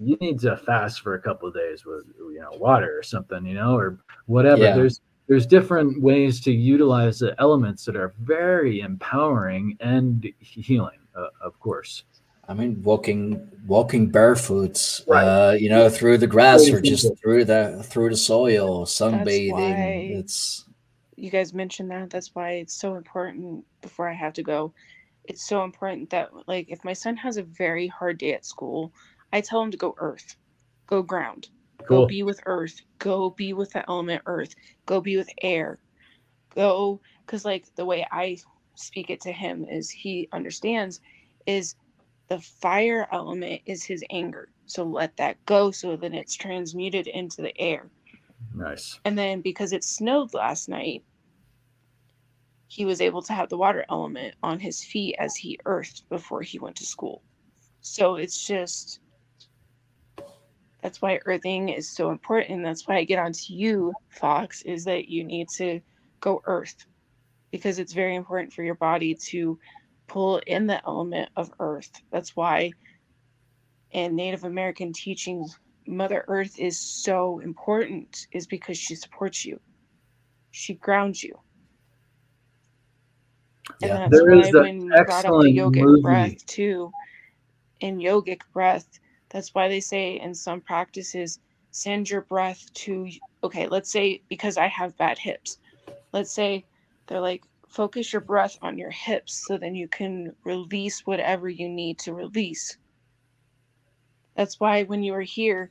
you need to fast for a couple of days with you know water or something you know or whatever yeah. there's there's different ways to utilize the elements that are very empowering and healing uh, of course. I mean, walking walking barefoot, right. uh, you know, through the grass or just through the through the soil, sunbathing. It's you guys mentioned that. That's why it's so important. Before I have to go, it's so important that like if my son has a very hard day at school, I tell him to go earth, go ground, cool. go be with earth, go be with the element earth, go be with air, go because like the way I speak it to him is he understands is the fire element is his anger. So let that go so then it's transmuted into the air. Nice. And then because it snowed last night, he was able to have the water element on his feet as he earthed before he went to school. So it's just that's why earthing is so important. That's why I get onto you, Fox, is that you need to go earth because it's very important for your body to pull in the element of earth. That's why in Native American teachings, Mother Earth is so important, is because she supports you. She grounds you. Yeah. And that's there why when you brought up the yogic movie. breath too, in yogic breath, that's why they say in some practices, send your breath to okay, let's say because I have bad hips. Let's say they're like, focus your breath on your hips so then you can release whatever you need to release. That's why when you were here,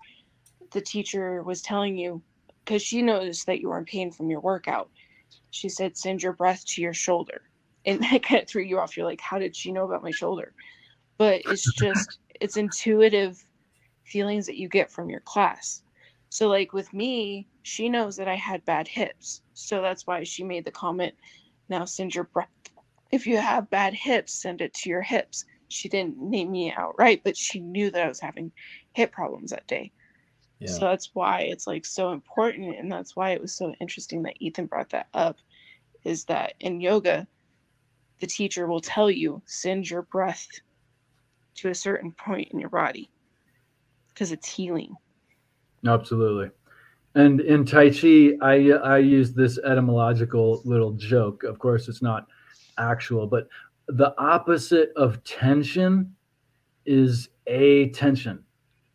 the teacher was telling you, because she noticed that you were in pain from your workout. She said, send your breath to your shoulder. And that kind of threw you off. You're like, how did she know about my shoulder? But it's just, it's intuitive feelings that you get from your class. So, like with me, she knows that I had bad hips. So that's why she made the comment now send your breath. If you have bad hips, send it to your hips. She didn't name me outright, but she knew that I was having hip problems that day. Yeah. So that's why it's like so important. And that's why it was so interesting that Ethan brought that up is that in yoga, the teacher will tell you send your breath to a certain point in your body because it's healing. Absolutely. And in Tai Chi, I I use this etymological little joke. Of course, it's not actual, but the opposite of tension is a tension,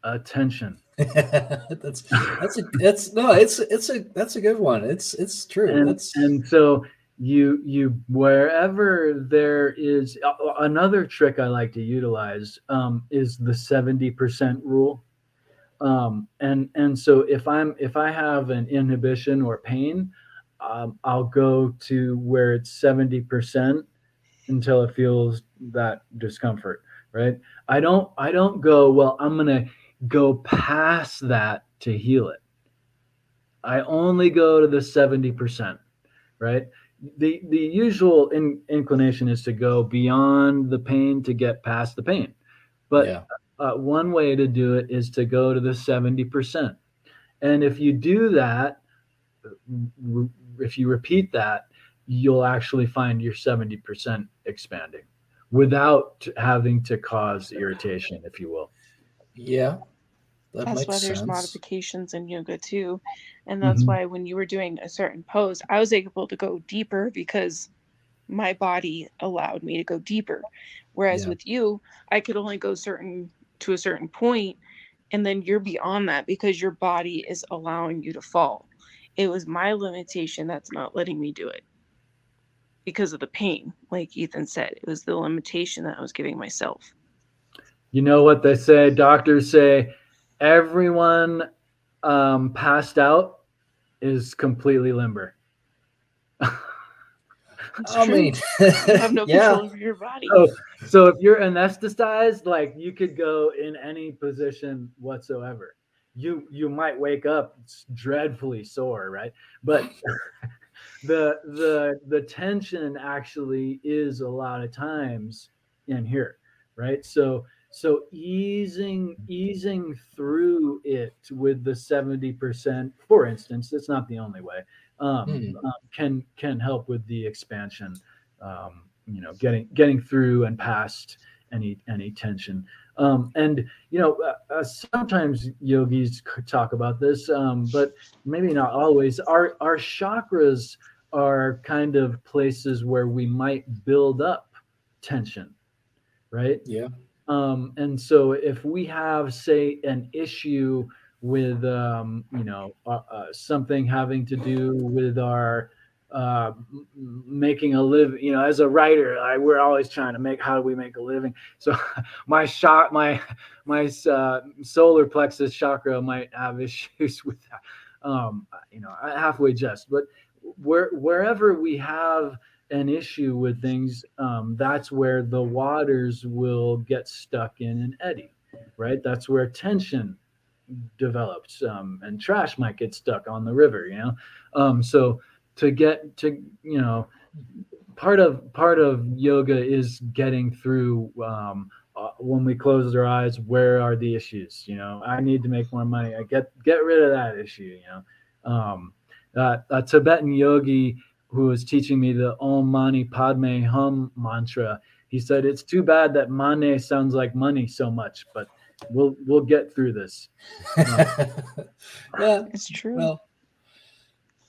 attention. that's that's a that's no, it's it's a that's a good one. It's it's true. And, that's and so you you wherever there is another trick I like to utilize um, is the seventy percent rule Um, and and so if I'm if I have an inhibition or pain, um, I'll go to where it's seventy percent until it feels that discomfort. Right. I don't I don't go well. I'm gonna go past that to heal it. I only go to the seventy percent. Right the the usual in, inclination is to go beyond the pain to get past the pain but yeah. uh, one way to do it is to go to the 70% and if you do that if you repeat that you'll actually find your 70% expanding without having to cause irritation if you will. Yeah that that's why there's sense. modifications in yoga too and that's mm-hmm. why when you were doing a certain pose i was able to go deeper because my body allowed me to go deeper whereas yeah. with you i could only go certain to a certain point and then you're beyond that because your body is allowing you to fall it was my limitation that's not letting me do it because of the pain like ethan said it was the limitation that i was giving myself you know what they say doctors say everyone um, passed out is completely limber. I mean, you have no yeah. control over your body. So, so if you're anesthetized, like you could go in any position whatsoever. You you might wake up dreadfully sore, right? But the the the tension actually is a lot of times in here, right? So so easing easing through it with the 70%, for instance, it's not the only way, um, mm. um, can can help with the expansion. Um, you know, getting getting through and past any any tension. Um, and you know, uh, uh, sometimes yogis talk about this, um, but maybe not always. Our our chakras are kind of places where we might build up tension, right? Yeah. Um, and so if we have, say, an issue with, um, you know, uh, uh, something having to do with our uh, making a living, you know, as a writer, I, we're always trying to make, how do we make a living? So my shot, my, my uh, solar plexus chakra might have issues with that. Um, you know, halfway just, but where, wherever we have an issue with things, um, that's where the waters will get stuck in an eddy, right? That's where tension develops, um, and trash might get stuck on the river, you know. Um, so to get to you know, part of part of yoga is getting through. Um, uh, when we close our eyes, where are the issues? You know, I need to make more money. I get get rid of that issue. You know, um, uh, a Tibetan yogi who was teaching me the Om Mani Padme Hum mantra. He said, "It's too bad that Mani sounds like money so much, but we'll we'll get through this." yeah, it's true. Well,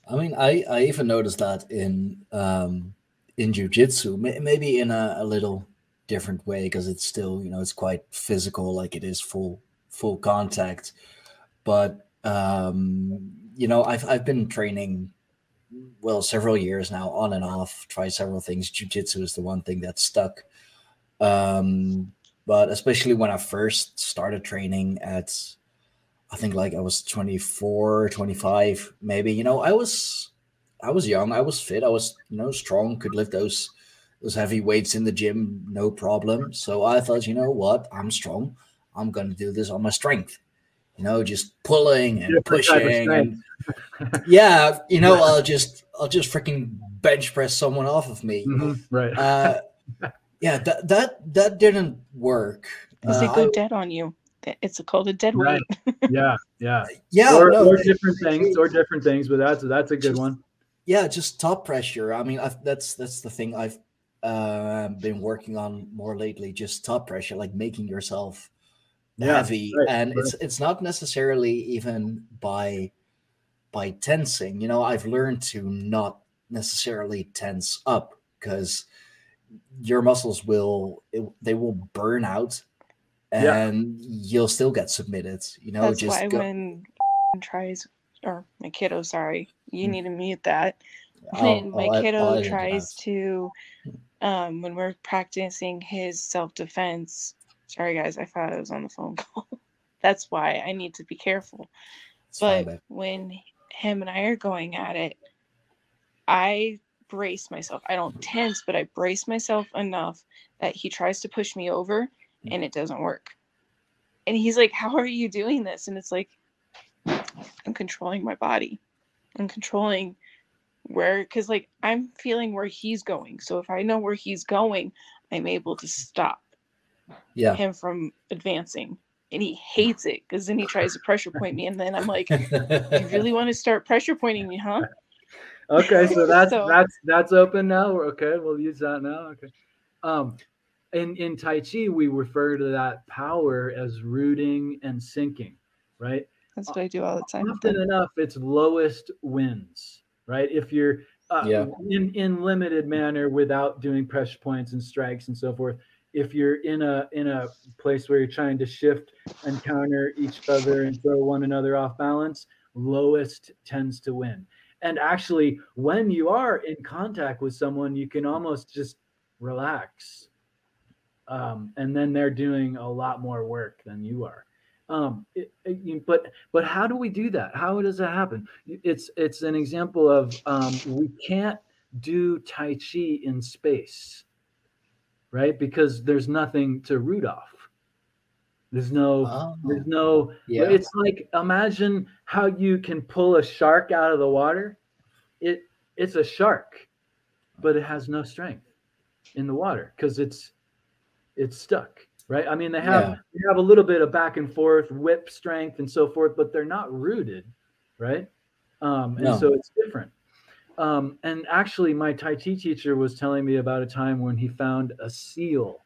I mean, I I even noticed that in um in jujitsu, maybe in a, a little different way because it's still you know it's quite physical, like it is full full contact, but um you know I've I've been training well several years now on and off tried several things. Jiu-jitsu is the one thing that stuck. Um, but especially when i first started training at i think like i was 24 25 maybe you know i was i was young i was fit i was you know strong could lift those those heavy weights in the gym no problem. So i thought you know what? I'm strong. I'm gonna do this on my strength you know, just pulling and pushing. And, yeah, you know, I'll just I'll just freaking bench press someone off of me. Mm-hmm, right. Uh, yeah, that that that didn't work. Because they go I, dead on you. It's called a dead right. weight. yeah, yeah, yeah. Or, no, or different things, or different things, but that's that's a good just, one. Yeah, just top pressure. I mean, I've, that's that's the thing I've uh, been working on more lately. Just top pressure, like making yourself yeah, heavy right, and right. it's it's not necessarily even by by tensing you know i've learned to not necessarily tense up because your muscles will it, they will burn out and yeah. you'll still get submitted you know that's just why go- when tries or my kiddo sorry you hmm. need to mute that when my I'll, kiddo I'll tries to um when we're practicing his self-defense Sorry, guys. I thought I was on the phone call. that's why I need to be careful. It's but fine, when him and I are going at it, I brace myself. I don't tense, but I brace myself enough that he tries to push me over mm. and it doesn't work. And he's like, How are you doing this? And it's like, I'm controlling my body. I'm controlling where, because like I'm feeling where he's going. So if I know where he's going, I'm able to stop yeah. him from advancing. And he hates it because then he tries to pressure point me. And then I'm like, You really want to start pressure pointing me, huh? Okay, so that's so, that's that's open now. Okay, we'll use that now. Okay. Um in in Tai Chi, we refer to that power as rooting and sinking, right? That's what I do all the time. Often enough, it's lowest wins, right? If you're uh, yeah. in in limited manner without doing pressure points and strikes and so forth. If you're in a in a place where you're trying to shift and counter each other and throw one another off balance, lowest tends to win. And actually, when you are in contact with someone, you can almost just relax um, and then they're doing a lot more work than you are. Um, it, it, but but how do we do that? How does that happen? It's it's an example of um, we can't do Tai Chi in space, right? Because there's nothing to root off. There's no, oh, there's no. Yeah. It's like imagine how you can pull a shark out of the water. It it's a shark, but it has no strength in the water because it's it's stuck right i mean they have yeah. they have a little bit of back and forth whip strength and so forth but they're not rooted right um, and no. so it's different um, and actually my tai chi teacher was telling me about a time when he found a seal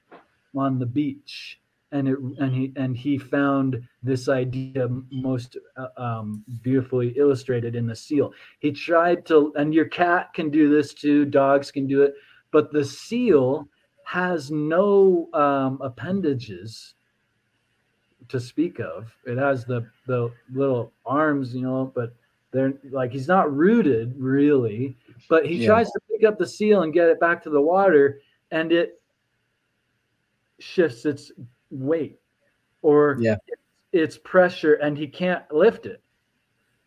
on the beach and it and he and he found this idea most uh, um, beautifully illustrated in the seal he tried to and your cat can do this too dogs can do it but the seal has no um, appendages to speak of. It has the the little arms, you know, but they're like he's not rooted really. But he yeah. tries to pick up the seal and get it back to the water, and it shifts its weight or yeah. its pressure, and he can't lift it.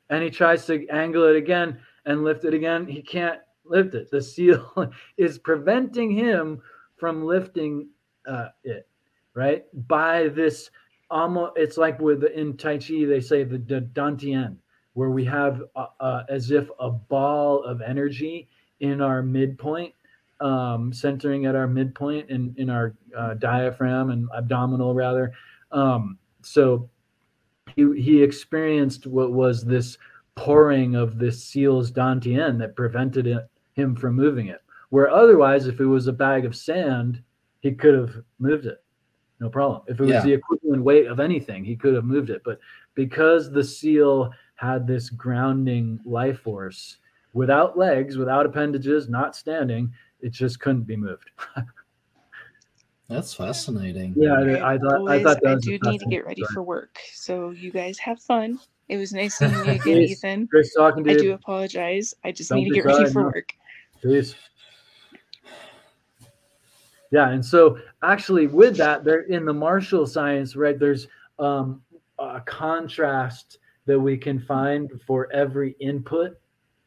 And he tries to angle it again and lift it again. He can't lift it. The seal is preventing him from lifting uh, it, right? By this almost, it's like with in Tai Chi, they say the, the Dantian, where we have uh, uh, as if a ball of energy in our midpoint, um, centering at our midpoint in, in our uh, diaphragm and abdominal, rather. Um, so he, he experienced what was this pouring of this seal's Dantian that prevented it, him from moving it. Where otherwise, if it was a bag of sand, he could have moved it. No problem. If it was yeah. the equivalent weight of anything, he could have moved it. But because the seal had this grounding life force without legs, without appendages, not standing, it just couldn't be moved. That's fascinating. Yeah, I, I thought Boys, I thought I do need to get ready story. for work. So you guys have fun. It was nice seeing you again, Ethan. Great talking to I you. do apologize. I just Don't need to get ready for work. Peace. Yeah, and so actually with that, there in the martial science, right? There's um, a contrast that we can find for every input,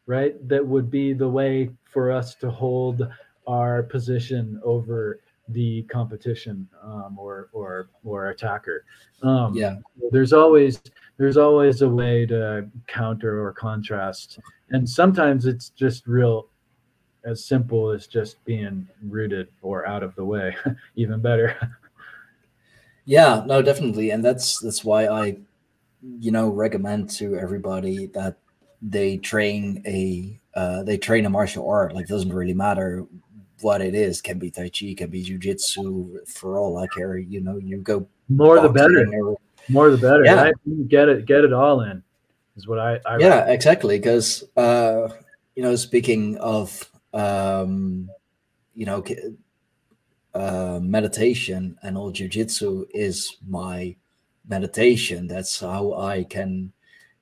right? That would be the way for us to hold our position over the competition um, or or or attacker. Um, yeah, there's always there's always a way to counter or contrast, and sometimes it's just real as simple as just being rooted or out of the way even better yeah no definitely and that's that's why i you know recommend to everybody that they train a uh, they train a martial art. Like doesn't really matter what it is. Can be tai chi can be jiu-jitsu for all i care you know you go more the better. or, more the better yeah. right? get it get it all in is what i, I yeah exactly because uh you know speaking of um, you know, uh, meditation and all jujitsu is my meditation. That's how I can,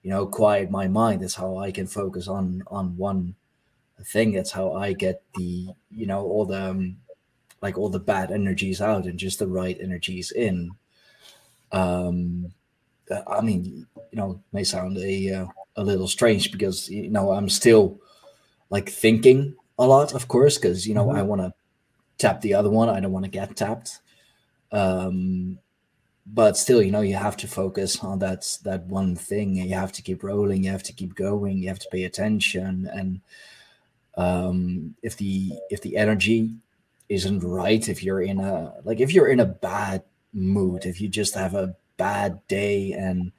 you know, quiet my mind. That's how I can focus on on one thing. That's how I get the, you know, all the um, like all the bad energies out and just the right energies in. Um, I mean, you know, may sound a uh, a little strange because you know I'm still like thinking a lot, of course, because you know mm-hmm. I want to tap the other one. I don't want to get tapped. Um, but still, you know, you have to focus on that that one thing, and you have to keep rolling. You have to keep going. You have to pay attention, and um, if the if the energy isn't right, if you're in a like if you're in a bad mood, if you just have a bad day and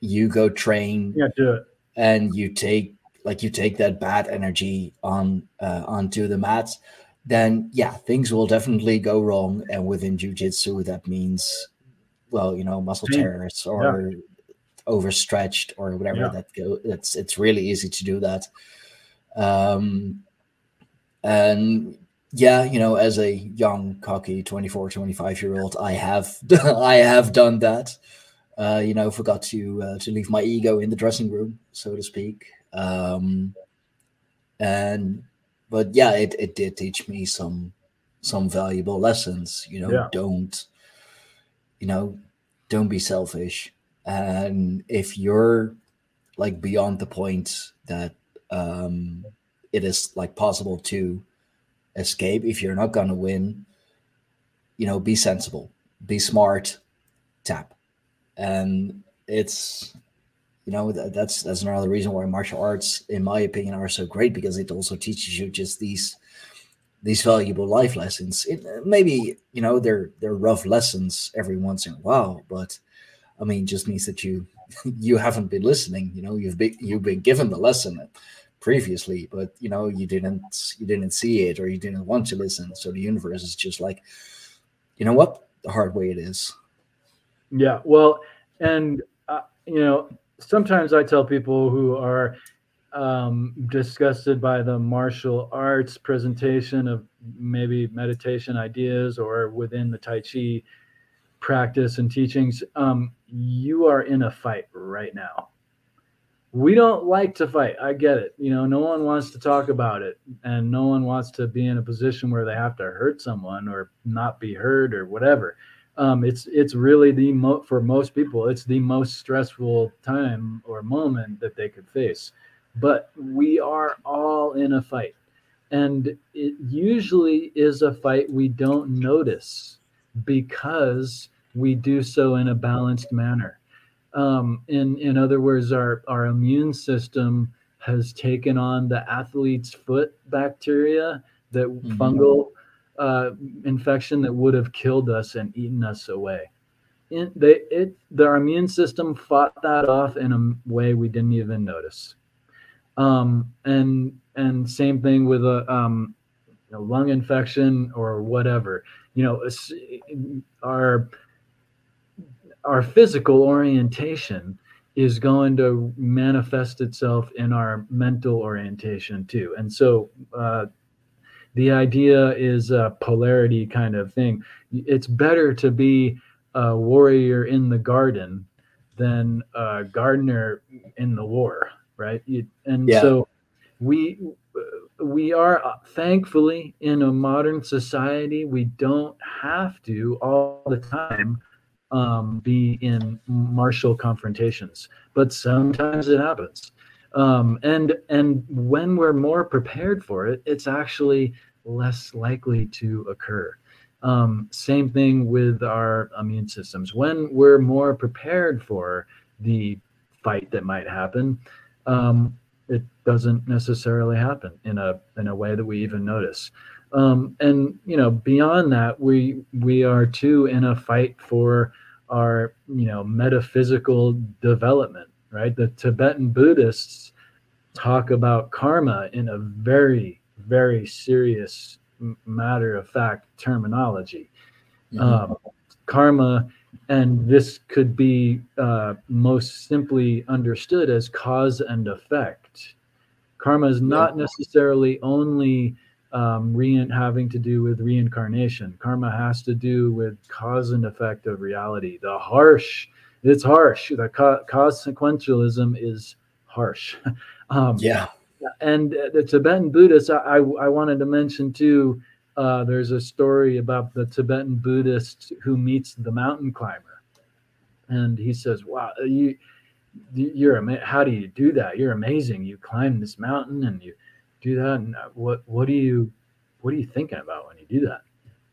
you go train, yeah, do it, and you take like you take that bad energy on uh, onto the mats, then yeah, things will definitely go wrong. And within jujitsu, that means well, you know, muscle tears or yeah. overstretched or whatever yeah. that go. It's it's really easy to do that. Um, and yeah, you know, as a young, cocky 24, 25 year old, I have I have done that. Uh, you know, forgot to uh, to leave my ego in the dressing room, so to speak. Um, and but yeah, it, it did teach me some some valuable lessons. You know, yeah. don't you know, don't be selfish. And if you're like beyond the point that um, it is like possible to escape, if you're not going to win, you know, be sensible, be smart, tap. And it's, you know, that's that's another reason why martial arts, in my opinion, are so great because it also teaches you just these these valuable life lessons. It, maybe you know they're they're rough lessons every once in a while, but I mean, just means that you you haven't been listening. You know, you've been you've been given the lesson previously, but you know you didn't you didn't see it or you didn't want to listen. So the universe is just like, you know what, the hard way it is. Yeah, well, and uh, you know, sometimes I tell people who are um, disgusted by the martial arts presentation of maybe meditation ideas or within the Tai Chi practice and teachings, um, you are in a fight right now. We don't like to fight. I get it. You know, no one wants to talk about it, and no one wants to be in a position where they have to hurt someone or not be heard or whatever. Um, it's it's really the mo- for most people, it's the most stressful time or moment that they could face but we are all in a fight. And it usually is a fight we don't notice because we do so in a balanced manner. Um, in, in other words, our, our immune system has taken on the athlete's foot bacteria, that mm-hmm. fungal uh, infection that would have killed us and eaten us away. In, they, it, our immune system fought that off in a way we didn't even notice. Um, and and same thing with a um, you know, lung infection or whatever. You know, our our physical orientation is going to manifest itself in our mental orientation too. And so uh, the idea is a polarity kind of thing. It's better to be a warrior in the garden than a gardener in the war right? You, and yeah. so we we are uh, thankfully in a modern society we don't have to all the time um, be in martial confrontations, but sometimes it happens. Um, and and when we're more prepared for it, it's actually less likely to occur. Um, same thing with our immune systems. When we're more prepared for the fight that might happen, um, it doesn't necessarily happen in a in a way that we even notice. Um, and you know, beyond that, we we are too in a fight for our you know metaphysical development. Right, the Tibetan Buddhists talk about karma in a very very serious matter of fact terminology. Mm-hmm. Um, karma and this could be uh, most simply understood as cause and effect. Karma is not necessarily only um, re- having to do with reincarnation. Karma has to do with cause and effect of reality. The harsh, it's harsh. The co- consequentialism is harsh. um, yeah. And the Tibetan Buddhists, I, I, I wanted to mention too uh, there's a story about the Tibetan Buddhist who meets the mountain climber. and he says, "Wow, you." You're how do you do that? You're amazing. You climb this mountain and you do that. And uh, what what do you what are you thinking about when you do that?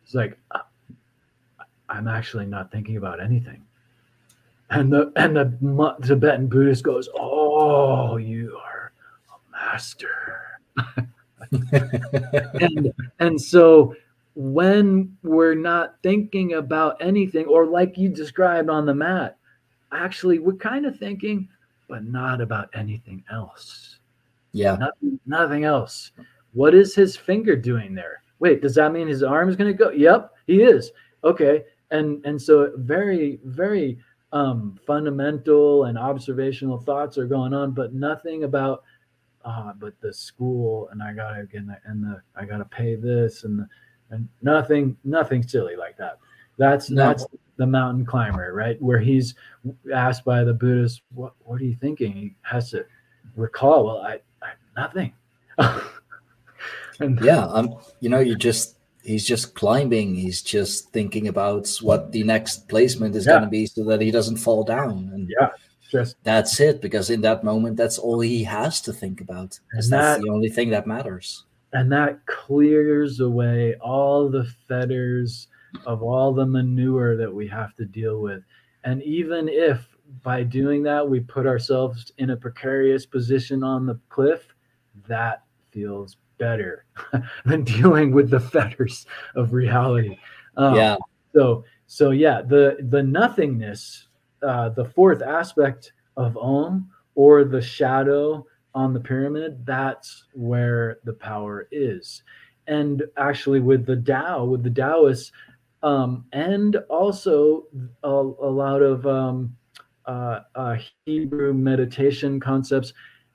It's like uh, I'm actually not thinking about anything. And the and the Tibetan Buddhist goes, "Oh, you are a master." and and so when we're not thinking about anything, or like you described on the mat, actually we're kind of thinking, but not about anything else. Yeah, nothing, nothing else. What is his finger doing there? Wait, does that mean his arm is going to go? Yep, he is. Okay, and and so very very um, fundamental and observational thoughts are going on, but nothing about uh, but the school and I gotta get and the I gotta pay this and the, and nothing nothing silly like that. That's no. that's the mountain climber, right? Where he's asked by the Buddhist, "What what are you thinking?" He has to recall, "Well, I, I nothing." and yeah, I'm. You know, you just he's just climbing. He's just thinking about what the next placement is yeah. going to be, so that he doesn't fall down. And yeah, just that's it. Because in that moment, that's all he has to think about. Because that's the only thing that matters. And that clears away all the fetters of all the manure that we have to deal with. And even if by doing that we put ourselves in a precarious position on the cliff, that feels better than dealing with the fetters of reality. Um, yeah. So so yeah, the the nothingness, uh, the fourth aspect of Om or the shadow on the pyramid, that's where the power is. And actually, with the Tao, with the Taoists, um, and also a, a lot of um, uh, uh, Hebrew meditation concepts,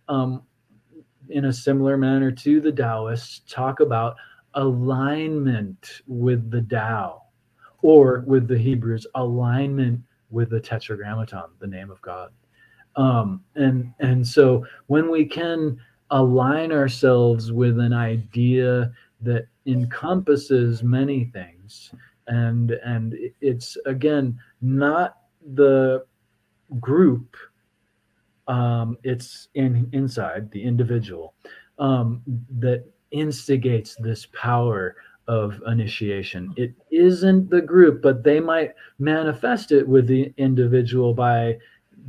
um, in a similar manner to the Taoists, talk about alignment with the Tao, or with the Hebrews, alignment with the Tetragrammaton, the name of God. Um, and and so when we can align ourselves with an idea that encompasses many things, and and it's again not the group um, it's in inside the individual um, that instigates this power of initiation. It isn't the group, but they might manifest it with the individual by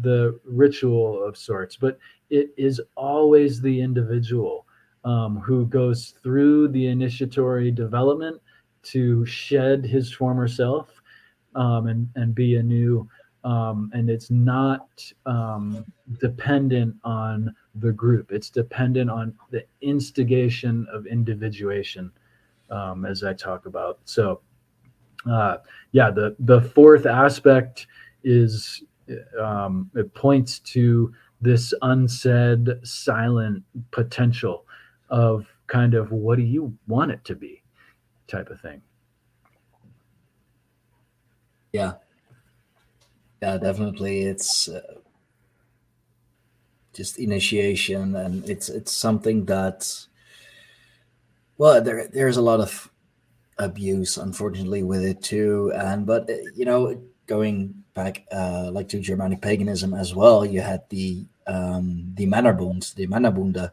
the ritual of sorts. But it is always the individual um, who goes through the initiatory development to shed his former self um, and and be a new um, and it's not um, dependent on the group. It's dependent on the instigation of individuation, um, as I talk about. So, uh, yeah, the the fourth aspect is um, it points to this unsaid, silent potential of kind of what do you want it to be, type of thing. Yeah, yeah, definitely. It's uh, just initiation, and it's it's something that, well, there there's a lot of abuse, unfortunately, with it too. And but uh, you know, going back uh, like to Germanic paganism as well, you had the um, the Männerbund, the Männerbunde,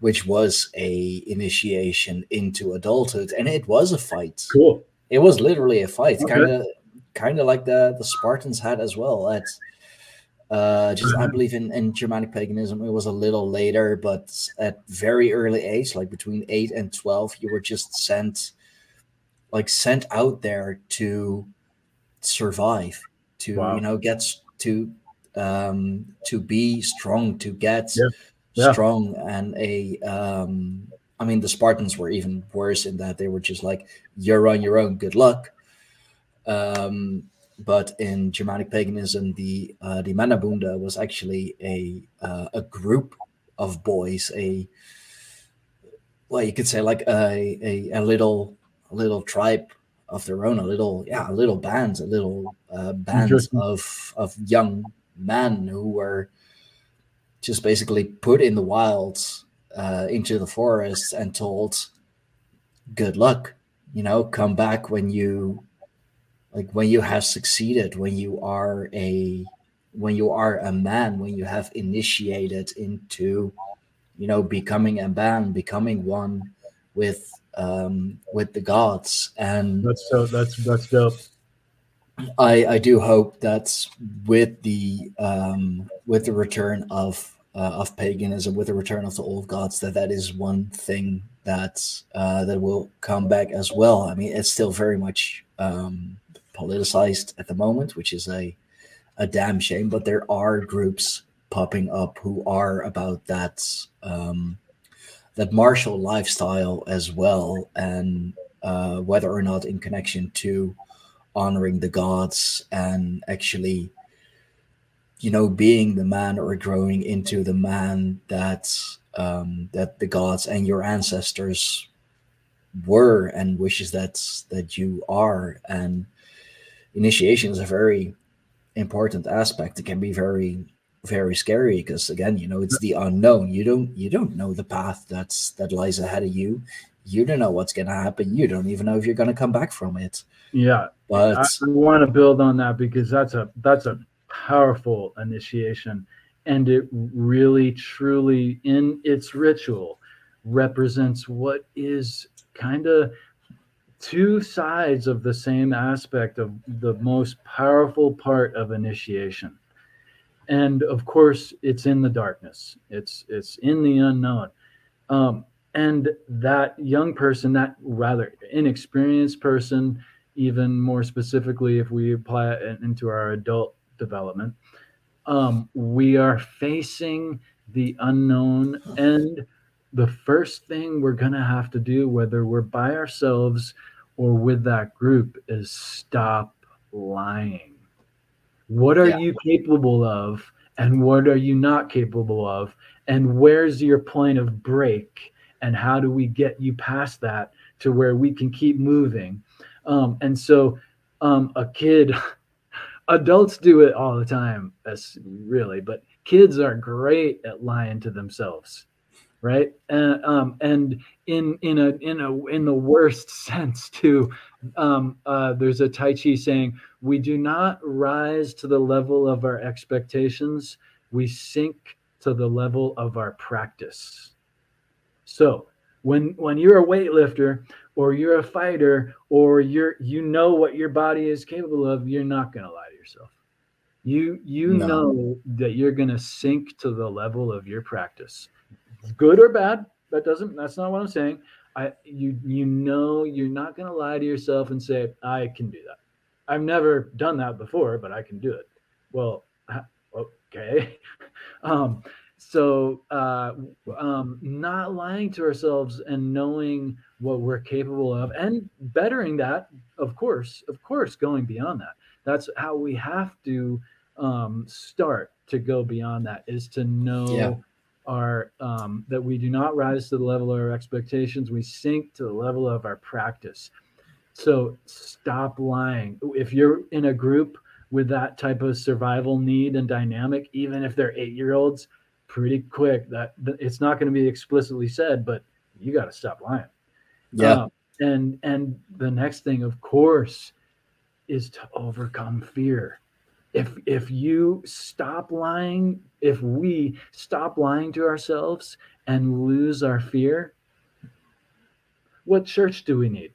which was a initiation into adulthood, and it was a fight. Cool. It was literally a fight, kind of kind of like the the Spartans had as well. At uh, just I mm-hmm. believe in in Germanic paganism, it was a little later, but at very early age, like between eight and twelve, you were just sent, like sent out there to survive, to wow. you know get to um to be strong, to get yeah. Yeah. strong, and a um. I mean, the Spartans were even worse in that they were just like, "You're on your own. Good luck." Um, but in Germanic paganism, the uh, the Männerbunde was actually a uh, a group of boys, a well, you could say like a, a, a little a little tribe of their own, a little yeah, a little bands, a little uh, bands of of young men who were just basically put in the wilds uh, into the forests and told, "Good luck, you know, come back when you like when you have succeeded when you are a when you are a man when you have initiated into you know becoming a man becoming one with um with the gods. And that's so that's that's dope. I i do hope that with the um with the return of uh, of paganism with the return of the old gods that that is one thing that uh that will come back as well. I mean it's still very much um politicized at the moment which is a a damn shame but there are groups popping up who are about that um, that martial lifestyle as well, and uh, whether or not in connection to honoring the gods and actually, you know, being the man or growing into the man that um, that the gods and your ancestors were and wishes that that you are. And initiation is a very important aspect. It can be very very scary because again you know it's the unknown. You don't you don't know the path that's that lies ahead of you. You don't know what's going to happen. You don't even know if you're going to come back from it. Yeah. But i want to build on that because that's a that's a powerful initiation. And it really truly in its ritual represents what is kind of two sides of the same aspect of the most powerful part of initiation. And of course it's in the darkness. It's it's in the unknown. Um, and that young person that rather inexperienced person even more specifically if we apply it into our adult development um, we are facing the unknown and the first thing we're going to have to do whether we're by ourselves or with that group is stop lying. What are yeah. you capable of and what are you not capable of? And where's your point of break? And how do we get you past that to where we can keep moving? Um, and so um, a kid adults do it all the time that's really but kids are great at lying to themselves right? And um, and in in a in a in the worst sense too um, uh, there's a tai chi saying we do not rise to the level of our expectations. We sink to the level of our practice. So when when you're a weightlifter or you're a fighter or you're you know what your body is capable of you're not going to lie to yourself. You you no. know that you're going to sink to the level of your practice good or bad that doesn't that's not what i'm saying. I you you know you're not going to lie to yourself and say i can do that. I've never done that before but i can do it. Well okay. Um so uh um not lying to ourselves and knowing what we're capable of and bettering that of course of course going beyond that. That's how we have to um start to go beyond that is to know yeah are um, that we do not rise to the level of our expectations. We sink to the level of our practice. So stop lying. If you're in a group with that type of survival need and dynamic, even if they're eight year olds, pretty quick that it's not going to be explicitly said, but you got to stop lying. Yeah. Um, and and the next thing, of course, is to overcome fear if if you stop lying if we stop lying to ourselves and lose our fear what church do we need?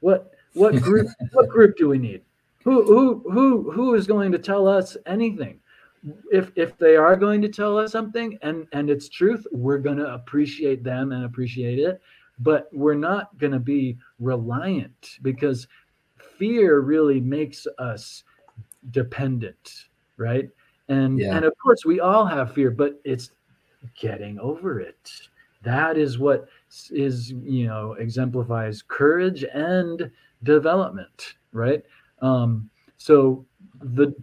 What what group what group do we need? Who who who who is going to tell us anything? If if they are going to tell us something and and it's truth we're going to appreciate them and appreciate it but we're not going to be reliant because fear really makes us dependent, right? And yeah. and of course we all have fear, but it's getting over it. That is what is you know exemplifies courage and development, right? Um, so the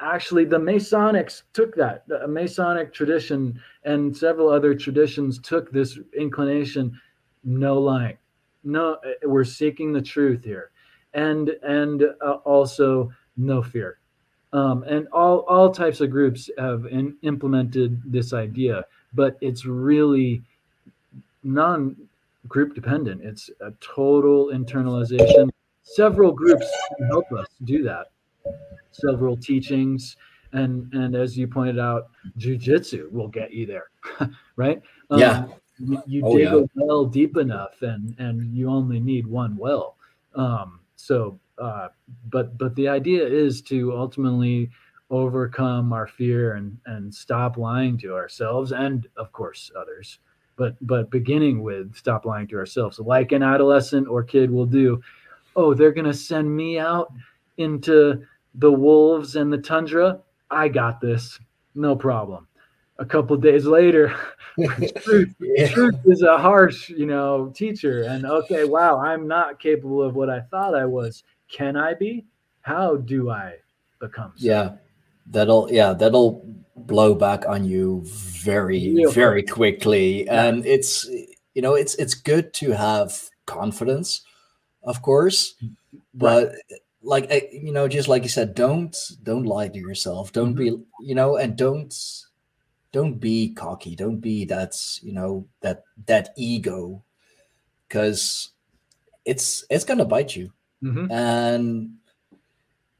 actually the Masonics took that the Masonic tradition and several other traditions took this inclination. No lying, no, we're seeking the truth here, and and uh, also no fear. Um, and all, all types of groups have in, implemented this idea, but it's really non group dependent. It's a total internalization several groups can help us do that. Several teachings, and and as you pointed out, jujitsu will get you there, right? Um, yeah. You, you oh, dig yeah. a well deep enough, and and you only need one well. Um, so, uh, but but the idea is to ultimately overcome our fear and and stop lying to ourselves and of course others but but beginning with stop lying to ourselves like an adolescent or kid will do. Oh they're going to send me out into the wolves and the tundra? I got this. No problem. A couple days later truth, yeah. truth is a harsh you know teacher and okay wow i'm not capable of what i thought i was can i be? How do i become so? yeah. That'll yeah that'll blow back on you very very quickly. And it's you know it's it's good to have confidence of course but right. like eh, you know just like you said don't don't lie to yourself. Don't mm-hmm. be you know and don't don't be cocky. Don't be that's you know that that ego because it's it's gonna bite you mm-hmm. and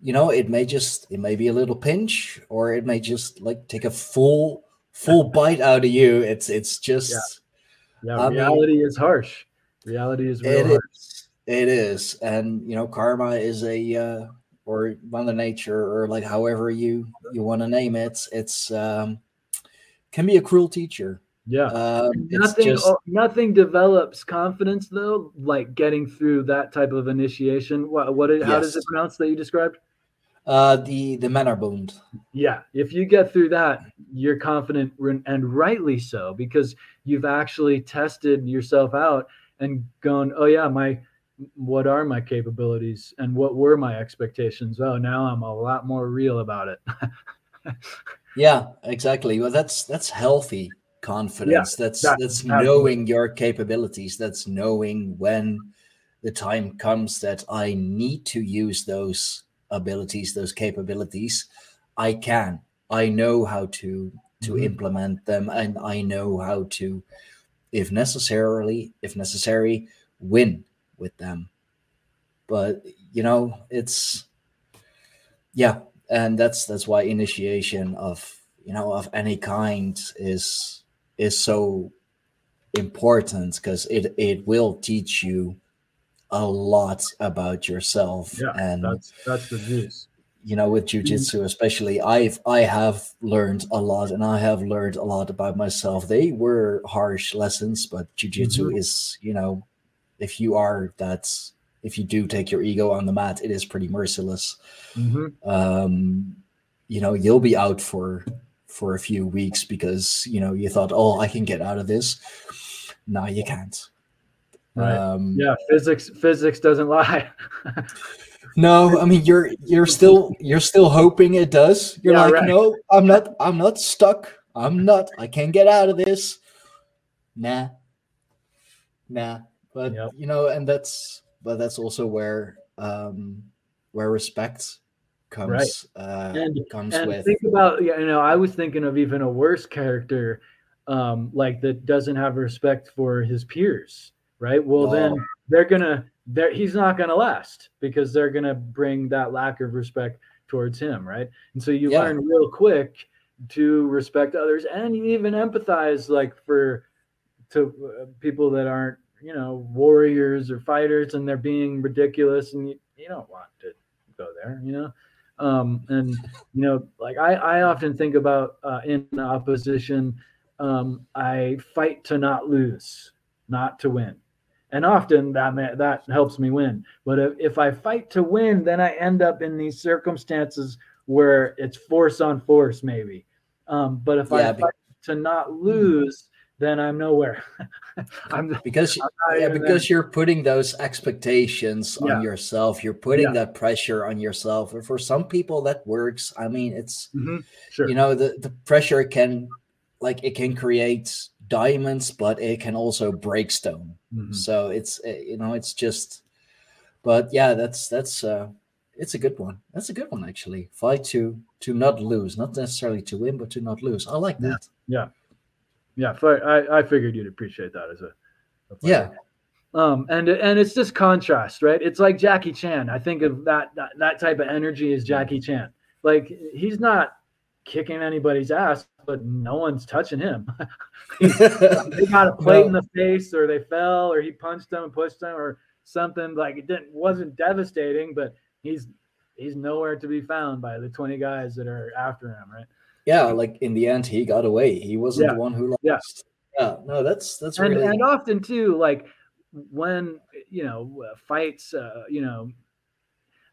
you know it may just it may be a little pinch or it may just like take a full full bite out of you. It's it's just yeah, yeah reality mean, is harsh. Reality is real it harsh. is. It is. And you know karma is a uh or mother nature or like however you you want to name it it's um can be a cruel teacher yeah um, nothing just, nothing develops confidence though like getting through that type of initiation what, what how does it pronounce that you described uh, the the Männerbund. Yeah, if you get through that, you're confident, and rightly so, because you've actually tested yourself out and gone, oh yeah, my what are my capabilities and what were my expectations? Oh, now I'm a lot more real about it. yeah, exactly. Well, that's that's healthy confidence. Yeah, that's that, that's knowing your capabilities. That's knowing when the time comes that I need to use those abilities, those capabilities, I can. I know how to to mm-hmm. implement them, and I know how to, if necessarily, if necessary, win with them. But you know, it's yeah, and that's that's why initiation of you know of any kind is is so important because it it will teach you a lot about yourself yeah, and that's that's the juice you know with jiu-jitsu especially i've i have learned a lot and i have learned a lot about myself they were harsh lessons but jiu-jitsu mm-hmm. is you know if you are that's if you do take your ego on the mat it is pretty merciless mm-hmm. um you know you'll be out for for a few weeks because you know you thought oh i can get out of this no you can't Right. Um, yeah, physics physics doesn't lie. no, I mean you're you're still you're still hoping it does. You're yeah, like, right. no, I'm not I'm not stuck. I'm not. I can't get out of this. Nah. Nah. But yep. you know, and that's but that's also where um where respect comes right. uh and, comes and with think about you know, I was thinking of even a worse character um like that doesn't have respect for his peers right? Well, oh. then they're gonna they're, he's not gonna last because they're gonna bring that lack of respect towards him, right? And so you yeah. learn real quick to respect others and you even empathize like for to uh, people that aren't you know warriors or fighters and they're being ridiculous and you, you don't want to go there you know um, and you know like i i often think about uh, in opposition um, i fight to not lose not to win and often that that helps me win. But if, if I fight to win, then I end up in these circumstances where it's force on force, maybe. Um, but if yeah, I fight to not lose, then I'm nowhere. I'm because I'm yeah, because you're putting those expectations yeah. on yourself. You're putting yeah. that pressure on yourself. And for some people, that works. I mean, it's mm-hmm. sure. you know the the pressure can like it can create diamonds, but it can also break stone. Mm-hmm. So it's eh, you know it's just, but yeah, that's that's uh, it's a good one. That's a good one actually. Fight to to not lose, not necessarily to win, but to not lose. I like that. Yeah, yeah. I I figured you'd appreciate that as a, a yeah. Um, and and it's just contrast, right? It's like Jackie Chan. I think of that that, that type of energy is Jackie Chan. Like he's not kicking anybody's ass, but no one's touching him. they got a plate in the face, or they fell, or he punched them and pushed them, or something. Like it didn't wasn't devastating, but he's he's nowhere to be found by the 20 guys that are after him, right? Yeah, like in the end, he got away. He wasn't yeah. the one who lost. Yeah. yeah, no, that's that's and, really and often too, like when you know fights, uh, you know,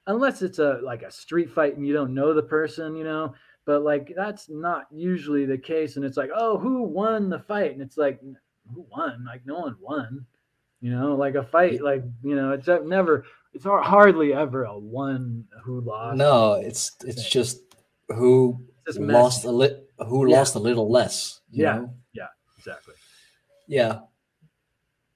unless it's a like a street fight and you don't know the person, you know, but like that's not usually the case. And it's like, oh, who won the fight? And it's like, who won? Like no one won. You know, like a fight, like you know, it's never, it's hardly ever a one who lost. No, it's it's just who lost a lit, who yeah. lost a little less. yeah, know? yeah, exactly. Yeah,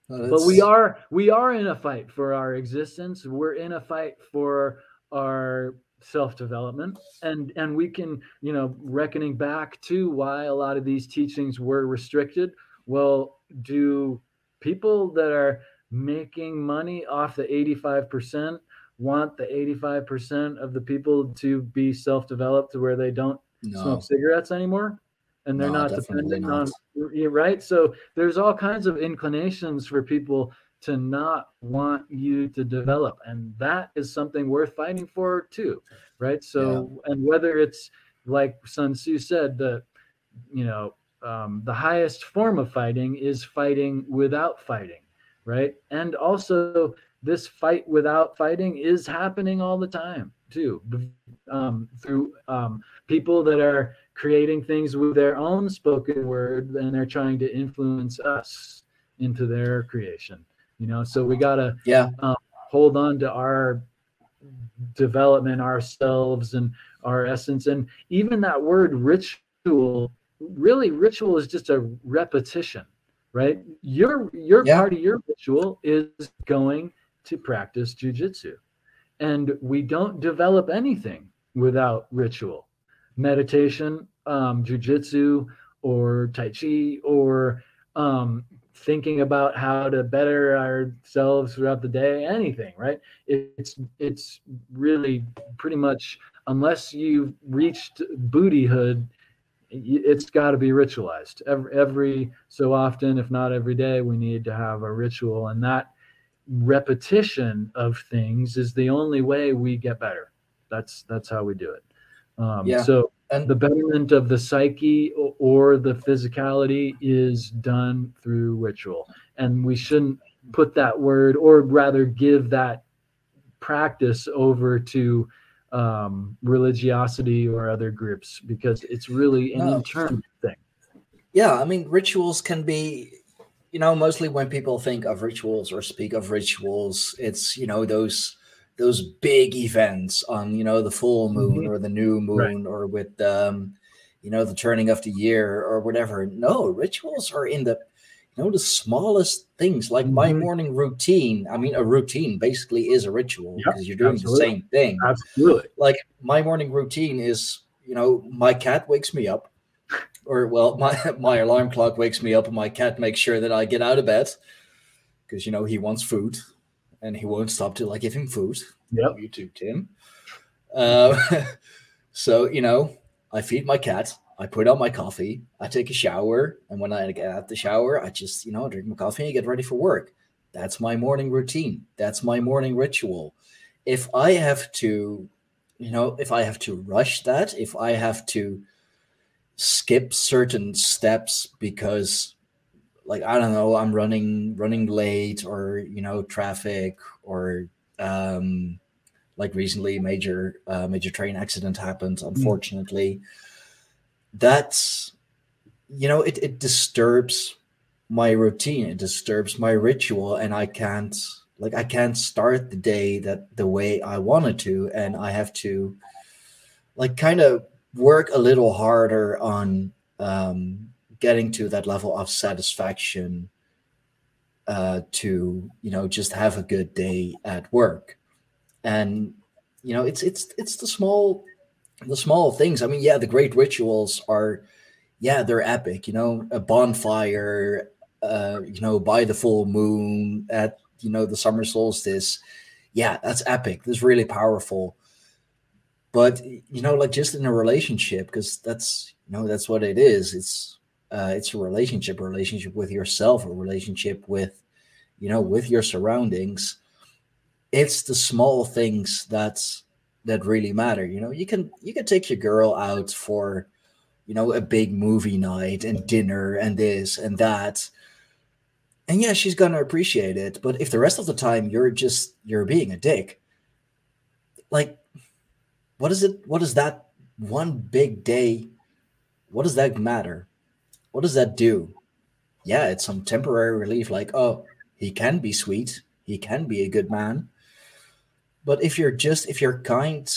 but we are we are in a fight for our existence. We're in a fight for our self development, and and we can you know reckoning back to why a lot of these teachings were restricted. Well, do people that are making money off the 85% want the 85% of the people to be self-developed to where they don't no. smoke cigarettes anymore and they're no, not dependent not. on right so there's all kinds of inclinations for people to not want you to develop and that is something worth fighting for too right so yeah. and whether it's like sun tzu said that you know um, the highest form of fighting is fighting without fighting, right? And also, this fight without fighting is happening all the time too, um, through um, people that are creating things with their own spoken word and they're trying to influence us into their creation. You know, so we gotta yeah um, hold on to our development, ourselves, and our essence, and even that word ritual really ritual is just a repetition right your your yeah. part of your ritual is going to practice jujitsu. And we don't develop anything without ritual. Meditation um jujitsu or tai chi or um thinking about how to better ourselves throughout the day anything right? It's it's really pretty much unless you've reached Buddhahood it's got to be ritualized. Every, every so often if not every day we need to have a ritual and that repetition of things is the only way we get better that's that's how we do it um, yeah. so and the betterment of the psyche or, or the physicality is done through ritual and we shouldn't put that word or rather give that practice over to um, religiosity or other groups because it's really an no. internal thing. Yeah, I mean, rituals can be, you know, mostly when people think of rituals or speak of rituals, it's you know those those big events on you know the full moon mm-hmm. or the new moon right. or with um, you know the turning of the year or whatever. No, rituals are in the you know the smallest things like mm-hmm. my morning routine i mean a routine basically is a ritual yep, because you're doing absolutely. the same thing absolutely like my morning routine is you know my cat wakes me up or well my my alarm clock wakes me up and my cat makes sure that i get out of bed because you know he wants food and he won't stop till i give him food yep. you too tim uh, so you know i feed my cat I put on my coffee, I take a shower, and when I get out the shower, I just, you know, drink my coffee and get ready for work. That's my morning routine. That's my morning ritual. If I have to, you know, if I have to rush that, if I have to skip certain steps because like I don't know, I'm running running late or, you know, traffic or um like recently major uh, major train accident happened hmm. unfortunately. Mm that's you know it, it disturbs my routine it disturbs my ritual and i can't like i can't start the day that the way i wanted to and i have to like kind of work a little harder on um, getting to that level of satisfaction uh, to you know just have a good day at work and you know it's it's it's the small the small things. I mean, yeah, the great rituals are, yeah, they're epic. You know, a bonfire, uh, you know, by the full moon at you know the summer solstice yeah that's epic that's really powerful but you know like just in a relationship because that's you know that's what it is. It's uh it's a relationship a relationship with yourself a relationship with you know with your surroundings. It's the small things that's that really matter you know? You can you can take your girl out for you know a big movie night and dinner and this and that. And yeah she's gonna appreciate it but if the rest of the time you're just you're being a dick like what is it what is that one big day? What does that matter? What does that do? Yeah it's some temporary relief like oh he can be sweet. He can be a good man. But if you're just if you're kind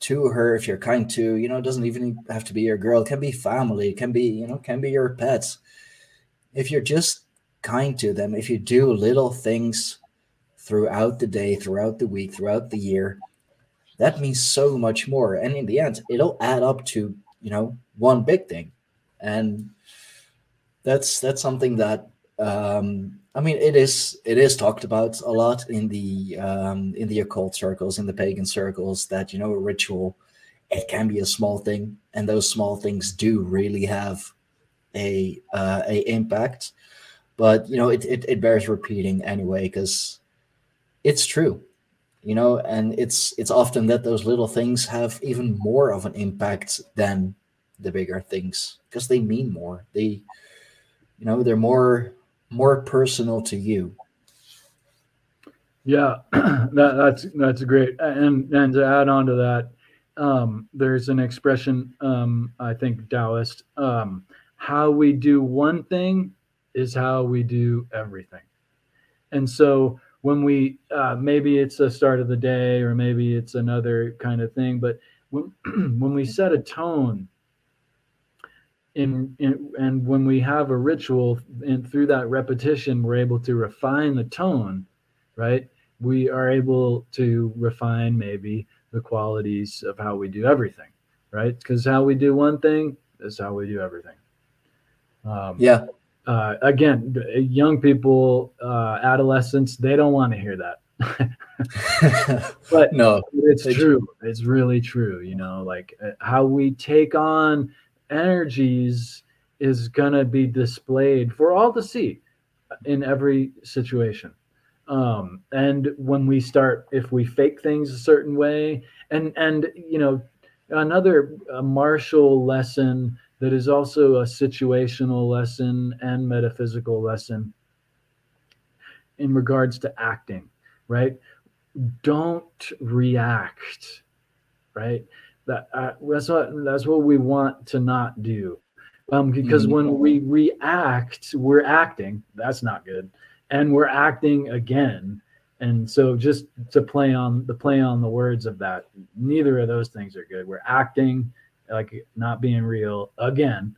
to her if you're kind to you know it doesn't even have to be your girl. It can be family. It can be you know can be your pets. If you're just kind to them if you do little things throughout the day throughout the week throughout the year that means so much more. And in the end it'll add up to you know one big thing. And that's that's something that um i mean it is it is talked about a lot in the um in the occult circles in the pagan circles that you know a ritual it can be a small thing. And those small things do really have a uh, a impact. But you know it, it, it bears repeating anyway because it's true you know and it's it's often that those little things have even more of an impact than the bigger things because they mean more. They you know they're more more personal to you. Yeah that, that's that's great. And and to add on to that um, there's an expression um, i think taoist um, how we do one thing is how we do everything. And so when we uh, maybe it's the start of the day or maybe it's another kind of thing but when, when we set a tone in, in, and when we have a ritual and through that repetition we're able to refine the tone right? We are able to refine maybe the qualities of how we do everything right? Because how we do one thing is how we do everything. Um, yeah uh, again, young people, uh, adolescents, they don't want to hear that. but no, it's true. It's really true. You know, like uh, how we take on energies is going to be displayed for all to see in every situation. Um, and when we start, if we fake things a certain way, and and you know, another martial lesson that is also a situational lesson and metaphysical lesson in regards to acting, right? Don't react, right? That uh, that's what that's what we want to not do, um, because mm-hmm. when we react, we're acting. That's not good, and we're acting again. And so, just to play on the play on the words of that, neither of those things are good. We're acting like not being real again.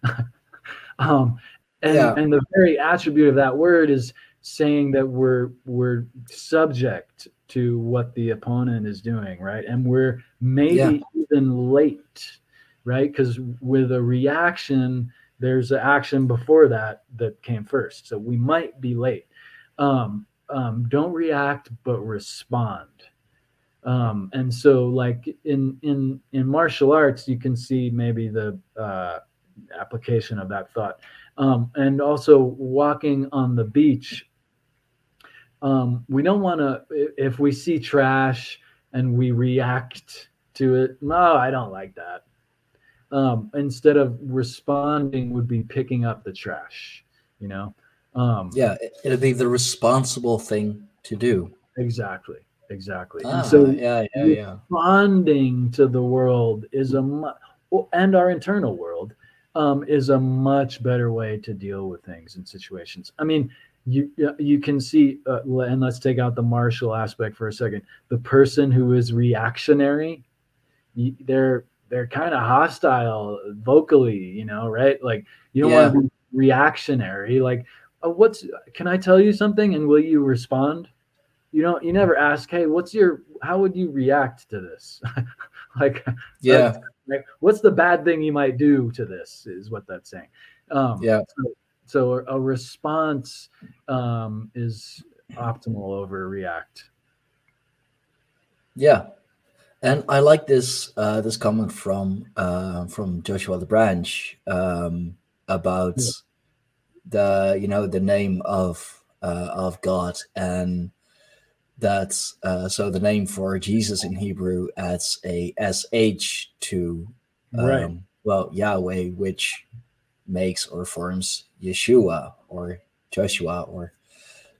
um, and, yeah. and the very attribute of that word is saying that we're we're subject to what the opponent is doing, right? And we're maybe yeah. even late, right? Because with a reaction, there's an action before that that came first. So we might be late. Um, um, don't react, but respond um, and so like in in in martial arts you can see maybe the uh, application of that thought. Um, and also walking on the beach um, we don't want to if we see trash and we react to it no i don't like that. Um, instead of responding would be picking up the trash you know? Um, yeah it'd be the responsible thing to do. Exactly exactly. Ah, and so yeah, yeah, yeah. responding to the world is a mu- and our internal world um, is a much better way to deal with things and situations. I mean, you you can see, uh, and let's take out the martial aspect for a second. The person who is reactionary, they're they're kind of hostile vocally, you know, right? Like you don't yeah. want to be reactionary. Like, uh, what's? Can I tell you something, and will you respond? You don't you never ask hey what's your how would you react to this? Like yeah. like, what's the bad thing you might do to this? is what that's saying. Um yeah. so, so a, response um is optimal over react. Yeah, and I like this uh, this comment from uh, from Joshua the Branch um, about yeah. the you know the name of uh, of God and that's uh, so the name for Jesus in Hebrew adds a sh to um, right. well Yahweh, which makes or forms Yeshua or Joshua or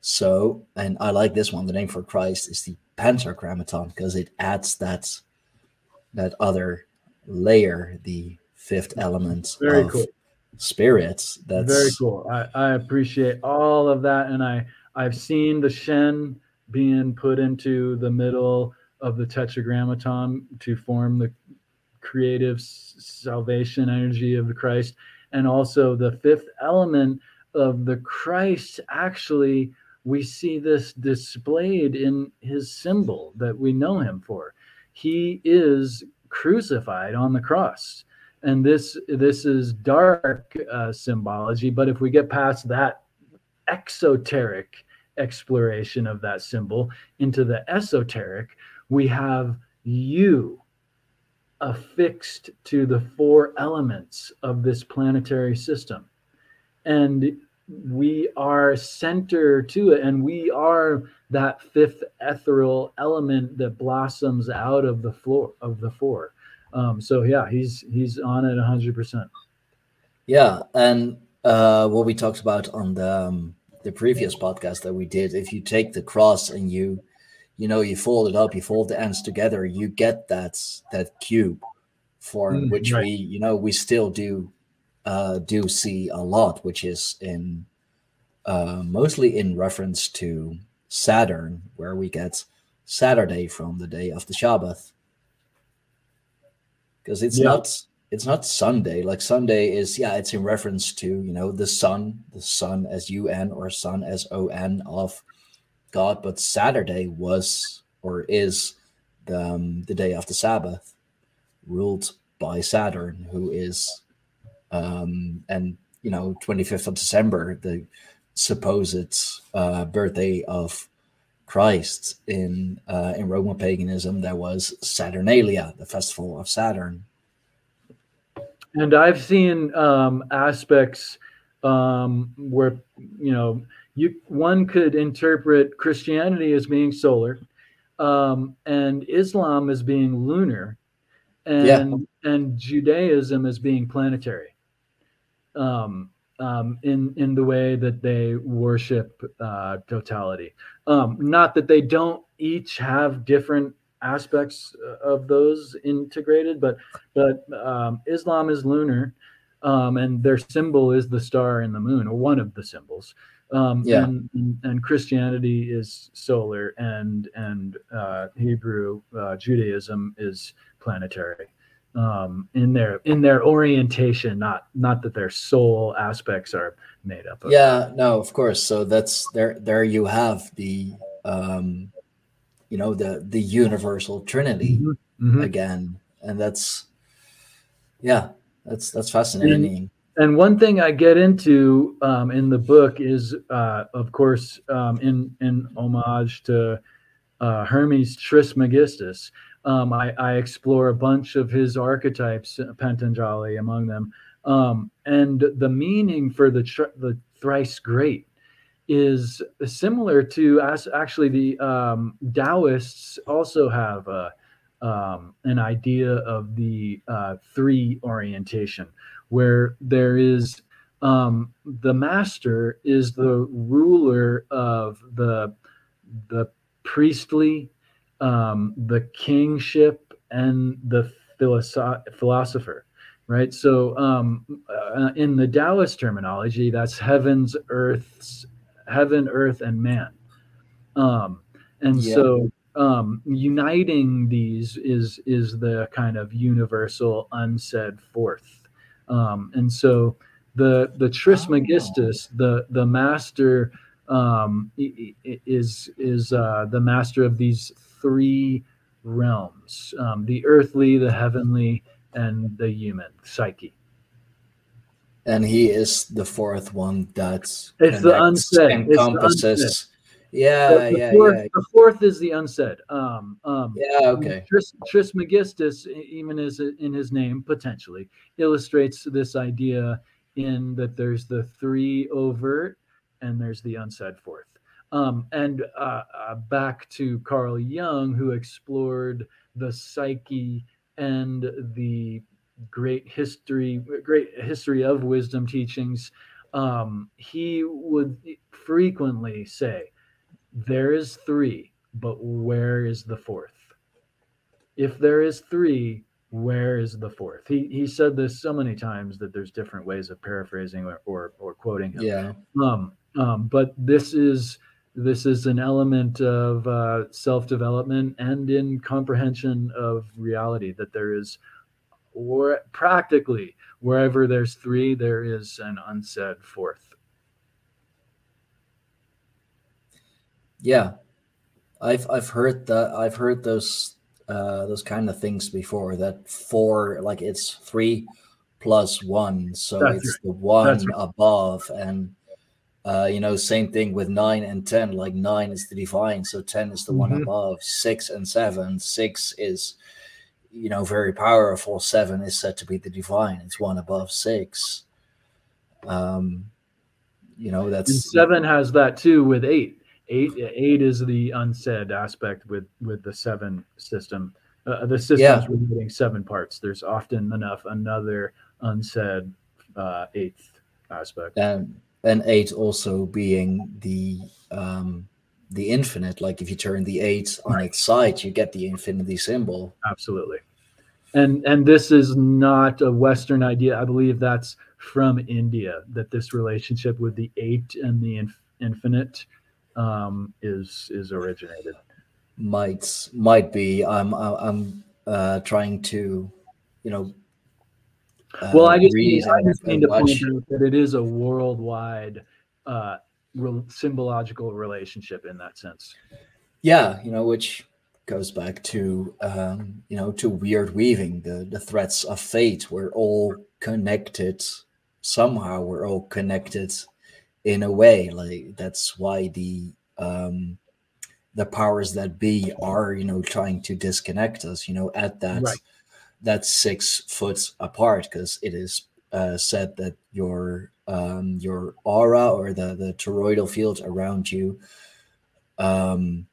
so. And I like this one. The name for Christ is the Pentagrammaton because it adds that that other layer, the fifth element Very of cool. spirits. That's very cool. I, I appreciate all of that, and I I've seen the Shin being put into the middle of the tetragrammaton to form the creative salvation energy of the Christ. And also the fifth element of the Christ, actually, we see this displayed in his symbol that we know him for. He is crucified on the cross. And this this is dark uh, symbology, but if we get past that exoteric exploration of that symbol into the esoteric, we have you affixed to the four elements of this planetary system. And we are center to it, and we are that fifth ethereal element that blossoms out of the floor of the four. Um, so yeah, he's he's on it hundred percent. Yeah, and uh, what we talked about on the um, the previous podcast that we did, if you take the cross and you, you know, you fold it up, you fold the ends together, you get that that cube form, mm, which right. we, you know, we still do uh, do see a lot, which is in uh, mostly in reference to Saturn, where we get Saturday from the day of the Sabbath, because it's yeah. not it's not Sunday. Like Sunday is, yeah, it's in reference to, you know, the sun, the sun as UN or sun as ON of God. But Saturday was or is the, um, the day of the Sabbath, ruled by Saturn, who is, um, and, you know, 25th of December, the supposed uh, birthday of Christ in uh, in Roman paganism, there was Saturnalia, the festival of Saturn and I've seen um, aspects um, where you know you one could interpret Christianity as being solar, um, and Islam as being lunar, and yeah. and Judaism as being planetary. Um, um, in in the way that they worship uh, totality. Um, not that they don't each have different aspects uh, of those integrated, but but um, Islam is lunar, um, and their symbol is the star and the moon, or one of the symbols. Um, yeah. And, and, Christianity is solar, and and uh, Hebrew uh, Judaism is planetary. Um, in their in their orientation, not not that their soul aspects are made up. of. Yeah, no, of course. So that's there. There you have the um, you know the the universal trinity mm-hmm. mm-hmm. again and that's yeah that's that's fascinating and, and one thing i get into um, in the book is uh, of course um, in in homage to uh, hermes trismegistus um, I, I, explore a bunch of his archetypes Patanjali among them um, and the meaning for the tr- the thrice great is similar to as actually the um, Taoists also have a, um, an idea of the uh, three orientation, where there is um, the master is the ruler of the the priestly, um, the kingship, and the philosoph- philosopher right? So, um, uh, in the Taoist terminology, that's heavens, earths, heaven, earth, and man. Um, and yeah. so um, uniting these is is the kind of universal unsaid fourth. Um, and so the the Trismegistus, oh. the the master um, is is uh, the master of these three realms: um, the earthly, the heavenly, and the human psyche and he is the fourth one that it's the unsaid encompasses it's Yeah, the, yeah, fourth, yeah. The fourth is the unsaid. Um, um, yeah, okay. Tris, Trismegistus, even as in his name, potentially illustrates this idea in that there's the three overt and there's the unsaid fourth. Um, and uh, uh, back to Carl Jung, who explored the psyche and the great history, great history of wisdom teachings. Um, he would frequently say, "There is three, but where is the fourth? If there is three, where is the fourth? He he said this so many times that there's different ways of paraphrasing or or, or quoting him. Yeah. Um, um, but this is this is an element of uh, self development and in comprehension of reality that there is, or practically wherever there's three, there is an unsaid fourth. Yeah, I've I've heard that I've heard those uh, those kind of things before. That four, like it's three plus one, so That's it's right. the one right. above, and uh, you know, same thing with nine and ten. Like nine is the divine, so ten is the mm-hmm. one above. Six and seven, six is you know very powerful. Seven is said to be the divine. It's one above six. Um, you know that's and seven has that too with eight. Eight, eight is the unsaid aspect with with the seven system uh, the system yeah. getting seven parts there's often enough another unsaid uh, eighth aspect and and eight also being the um the infinite like if you turn the eight on its side you get the infinity symbol absolutely and and this is not a western idea i believe that's from india that this relationship with the eight and the inf- infinite um, is is originated. Might might be. I'm I'm uh, trying to, you know. Uh, well, I just need, I just need to point out that it is a worldwide uh, re- symbological relationship in that sense. Yeah, you know, which goes back to um, you know to weird weaving the the threads of fate. We're all connected somehow. We're all connected in a way like that's why the um the powers that be are you know trying to disconnect us you know at that right. that six foot apart because it is uh, said that your um your aura or the the toroidal field around you um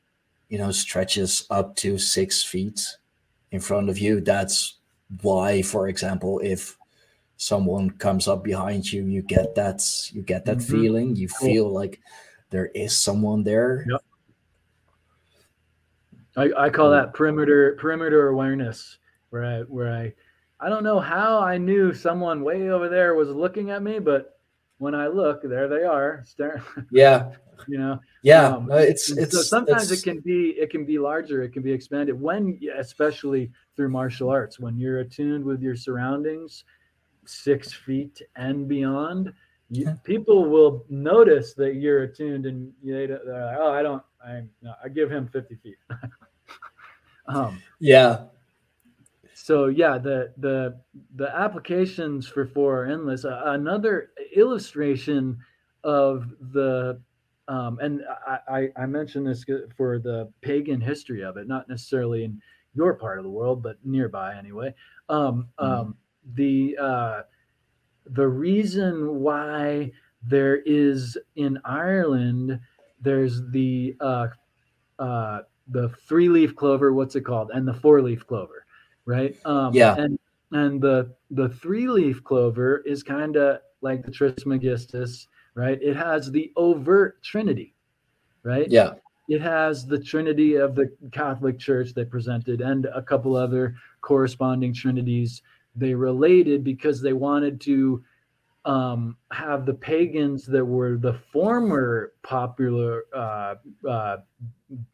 you know stretches up to six feet in front of you. That's why for example if someone comes up behind you you get that you get that mm-hmm. feeling. You feel like there is someone there. Yep. I, I call that perimeter perimeter awareness where i where i i don't know how i knew someone way over there was looking at me but when i look there they are staring yeah you know yeah um, it's it's so sometimes it's, it can be it can be larger it can be expanded when especially through martial arts when you're attuned with your surroundings six feet and beyond, you, people will notice that you're attuned and they, are like, oh, I don't, I, no, I give him 50 feet. um, yeah. So yeah, the, the, the applications for four are endless. Uh, another illustration of the, um, and I, I, mentioned this for the pagan history of it, not necessarily in your part of the world, but nearby anyway. Um, mm-hmm. um, the uh, the reason why there is in Ireland there's the uh, uh, the three leaf clover, what's it called, and the four leaf clover, right? Um, yeah. And and the the three leaf clover is kind of like the Trismegistus, right? It has the overt Trinity, right? Yeah. It has the Trinity of the Catholic Church they presented, and a couple other corresponding trinities they related because they wanted to um, have the pagans that were the former popular uh, uh,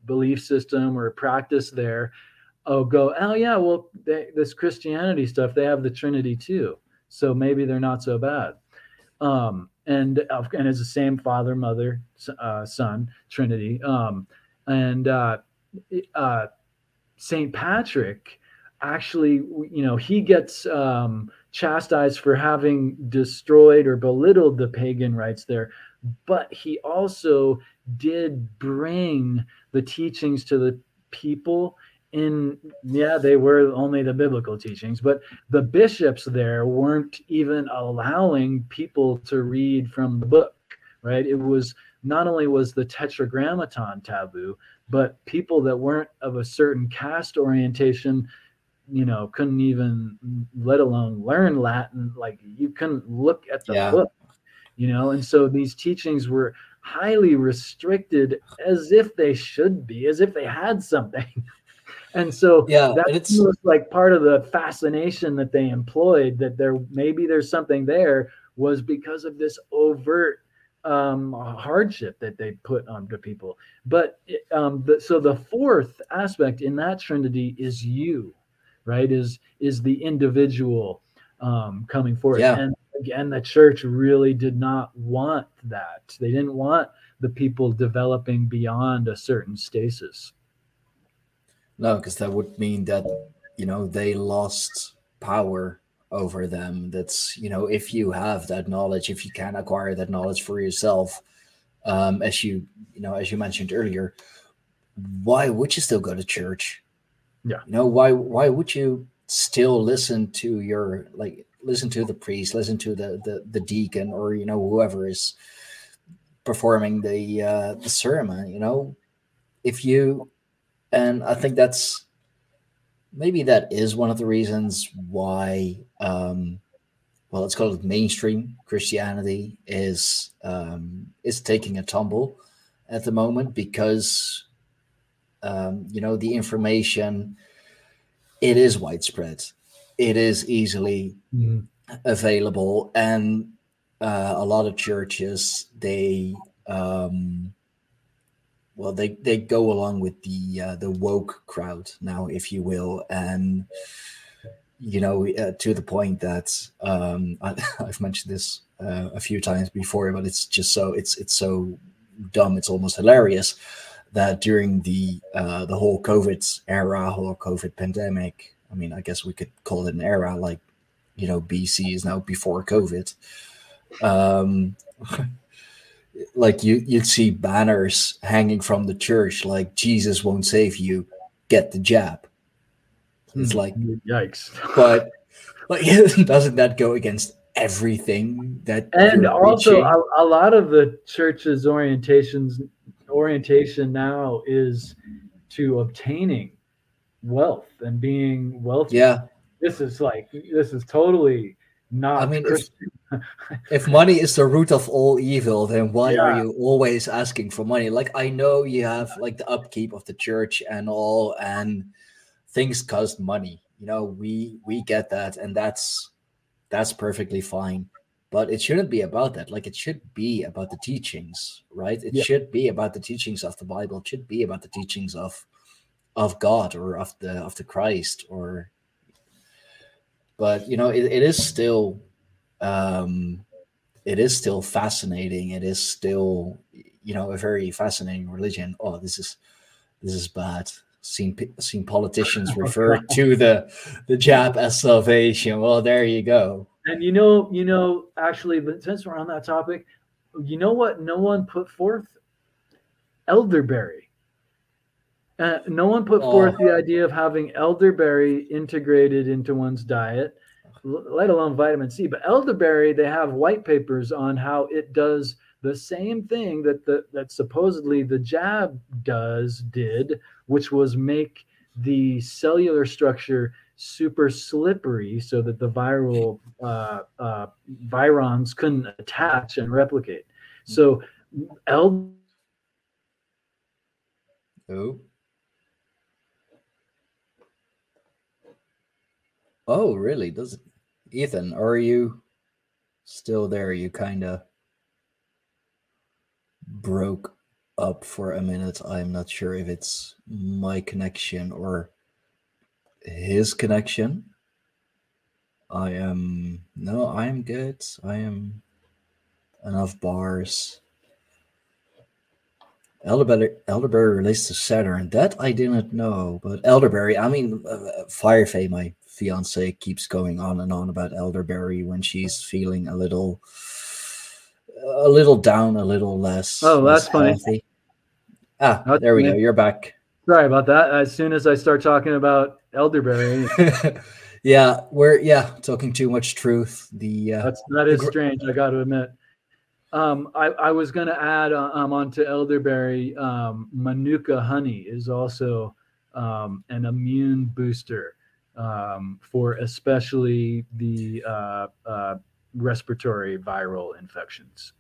belief system or practice there oh go oh yeah well they, this christianity stuff they have the trinity too so maybe they're not so bad. Um, and and it's the same father mother uh, son trinity um, and uh, uh, saint patrick actually, you know, he gets um, chastised for having destroyed or belittled the pagan rites there, but he also did bring the teachings to the people in yeah they were only the biblical teachings but the bishops there weren't even allowing people to read from the book right? It was not only was the tetragrammaton taboo but people that weren't of a certain caste orientation you know couldn't even let alone learn latin like you couldn't look at the yeah. book you know? And so these teachings were highly restricted as if they should be as if they had something and so yeah that's like part of the fascination that they employed that there maybe there's something there was because of this overt um, hardship that they put onto people. But um, the, so the fourth aspect in that trinity is you right? Is is the individual um, coming forth. Yeah. and again the church really did not want that. They didn't want the people developing beyond a certain stasis no, because that would mean that you know they lost power over them. That's you know if you have that knowledge, if you can acquire that knowledge for yourself, um, as you you know as you mentioned earlier, why would you still go to church? Yeah. You know why why would you still listen to your like listen to the priest, listen to the the, the deacon, or you know whoever is performing the uh, the sermon? You know, if you and I think that's maybe that is one of the reasons why um, well let's call it mainstream Christianity is um, is taking a tumble at the moment because um, you know the information it is widespread it is easily mm-hmm. available and uh, a lot of churches they um, well they they go along with the uh, the woke crowd now if you will and you know uh, to the point that um, I, have mentioned this uh, a few times before but it's just so it's it's so dumb it's almost hilarious that during the uh, the whole covid era whole covid pandemic i mean i guess we could call it an era like you know bc is now before covid um like you you'd see banners hanging from the church like Jesus won't save you, get the jab. It's hmm. like yikes. But like doesn't that go against everything that and also a, a, lot of the church's orientations orientation now is to obtaining wealth and being wealthy. Yeah. This is like this is totally not I mean if money is the root of all evil, then why yeah. are you always asking for money? Like I know you have like the upkeep of the church and all, and things cost money. You know, we we get that, and that's that's perfectly fine. But it shouldn't be about that. Like it should be about the teachings, right? It yeah. should be about the teachings of the Bible. It should be about the teachings of of God or of the of the Christ or but you know it, it is still um, it is still fascinating. It is still, you know, a very fascinating religion. Oh, this is this is bad. Seen seen politicians refer to the the jab as salvation. Well, there you go. And you know, you know, actually, since we're on that topic, you know what? No one put forth elderberry. Uh, no one put oh. forth the idea of having elderberry integrated into one's diet let alone vitamin C. But elderberry, they have white papers on how it does the same thing that the that supposedly the jab does did, which was make the cellular structure super slippery so that the viral uh, uh, virions couldn't attach and replicate. So, el. Oh. Oh, really? Does it? Ethan, are you still there? You kind of broke up for a minute. I'm not sure if it's my connection or his connection. I am no, I am good. I am enough bars. Elderberry, Elderberry relates to Saturn. That I didn't know, but Elderberry. I mean, uh, Firefay, my fiance keeps going on and on about elderberry when she's feeling a little a little down a little less oh that's funny Ah, That's there we go. You're back. Sorry about that. As soon as I start talking about elderberry. yeah, we're yeah talking too much truth. The uh, That's, that is strange. I got to admit. Um, I, I was going to add uh, um, onto elderberry. Um, manuka honey is also um, an immune booster um, for especially the uh, uh, respiratory viral infections.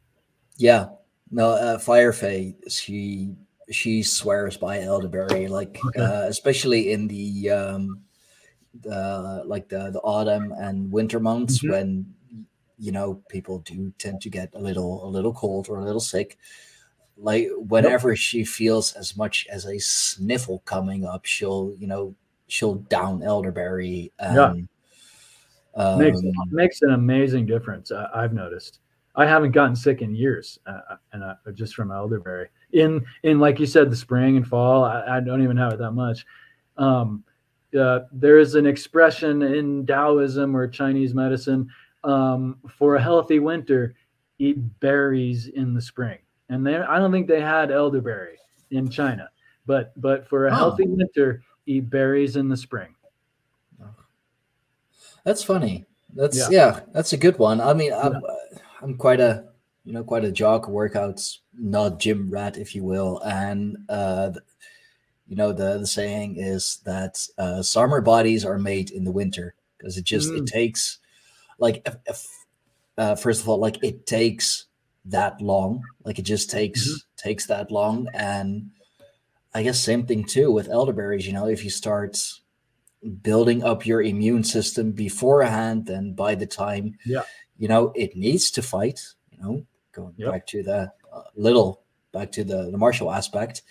Yeah, no, uh, Firefay, she she swears by elderberry, like okay. uh, especially in the um, the like the the autumn and winter months mm-hmm. when you know people do tend to get a little a little cold or a little sick. Like whenever yep. she feels as much as a sniffle coming up, she'll you know she'll down elderberry. And, yeah. Um, makes makes an amazing difference. I, I've noticed. I haven't gotten sick in years, uh, and uh, just from elderberry. In in like you said, the spring and fall, I, I don't even have it that much. Um, uh, there is an expression in Taoism or Chinese medicine um, for a healthy winter: eat berries in the spring. And they, I don't think they had elderberry in China, but but for a oh. healthy winter, eat berries in the spring. That's funny. That's yeah, yeah that's a good one. I mean, I'm, yeah. I'm quite a you know quite a jog workouts not gym rat, if you will, and uh, you know the the saying is that uh, summer bodies are made in the winter because it just mm. it takes like if, if, uh, first of all like it takes that long like it just takes mm-hmm. takes that long and I guess same thing too with elderberries. You know, if you start building up your immune system beforehand, then by the time yeah, you know it needs to fight. You know, going yep. back to the uh, little back to the the martial aspect,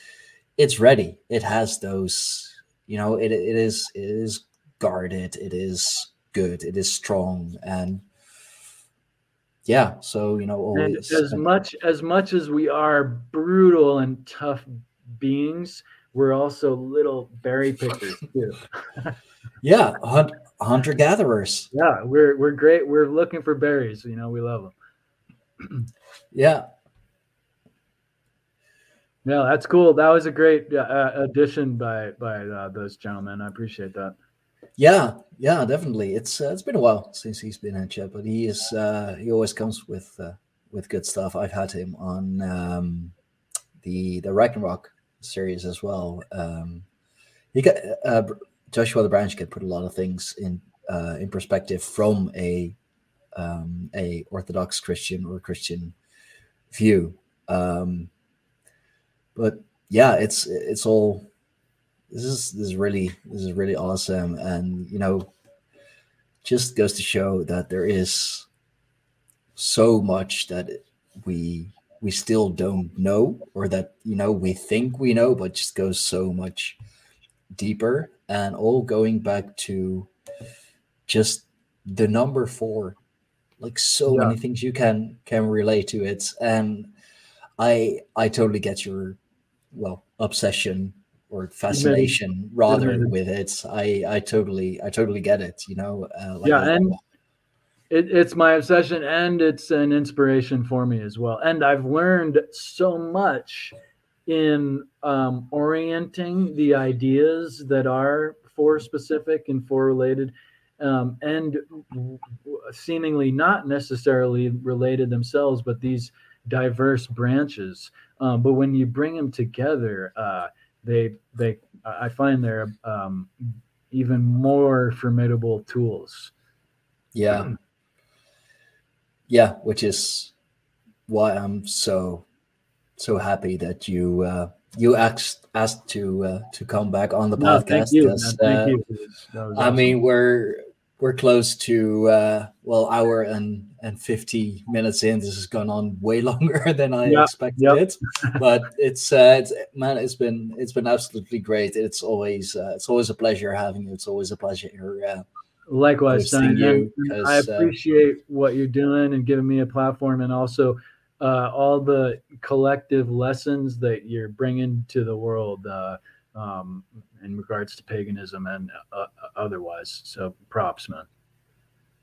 it's ready. It has those. You know, it it is it is guarded. It is good. It is strong and yeah so you know always, and as much as much as we are brutal and tough beings, we're also little berry pickers too. yeah, hunt, hunter gatherers. Yeah, we're we're great. We're looking for berries. You know, we love them. yeah. Yeah, that's cool. That was a great uh, addition by by uh, those gentlemen. I appreciate that. Yeah, yeah, definitely. It's uh, it's been a while since he's been in chat, but he is uh, he always comes with uh, with good stuff. I've had him on um, the the Ragnarok series as well. Um, he got uh, Joshua the Branch could put a lot of things in uh, in perspective from a um, a Orthodox Christian or Christian view. Um, but yeah, it's it's all this is this is really this is really awesome, and you know, just goes to show that there is so much that we we still don't know or that you know we think we know but just goes so much deeper. And all going back to just the number four like so yeah. many things you can can relate to it. And i i totally get your well obsession or fascination rather with it. I i totally i totally get it you know uh, like yeah and it, it's my obsession and it's an inspiration for me as well. And I've learned so much in um, orienting the ideas that are four specific and four related um, and seemingly not necessarily related themselves, but these diverse branches. Um, but when you bring them together, uh, they they I find they're um, even more formidable tools. Yeah, yeah, which is why I'm so so happy that you uh, you asked asked to uh, to come back on the no, podcast. Thank you. thank you. Awesome. I mean, we're we're close to uh, well hour and and 50 minutes in this has gone on way longer than i expected it but it's uh it's man it's been it's been absolutely great it's always uh, it's always a pleasure having you it's always a pleasure uh, Likewise, son. You, I uh, appreciate uh, what you're doing and giving me a platform, and also uh, all the collective lessons that you're bringing to the world uh, um, in regards to paganism and uh, otherwise. So, props, man.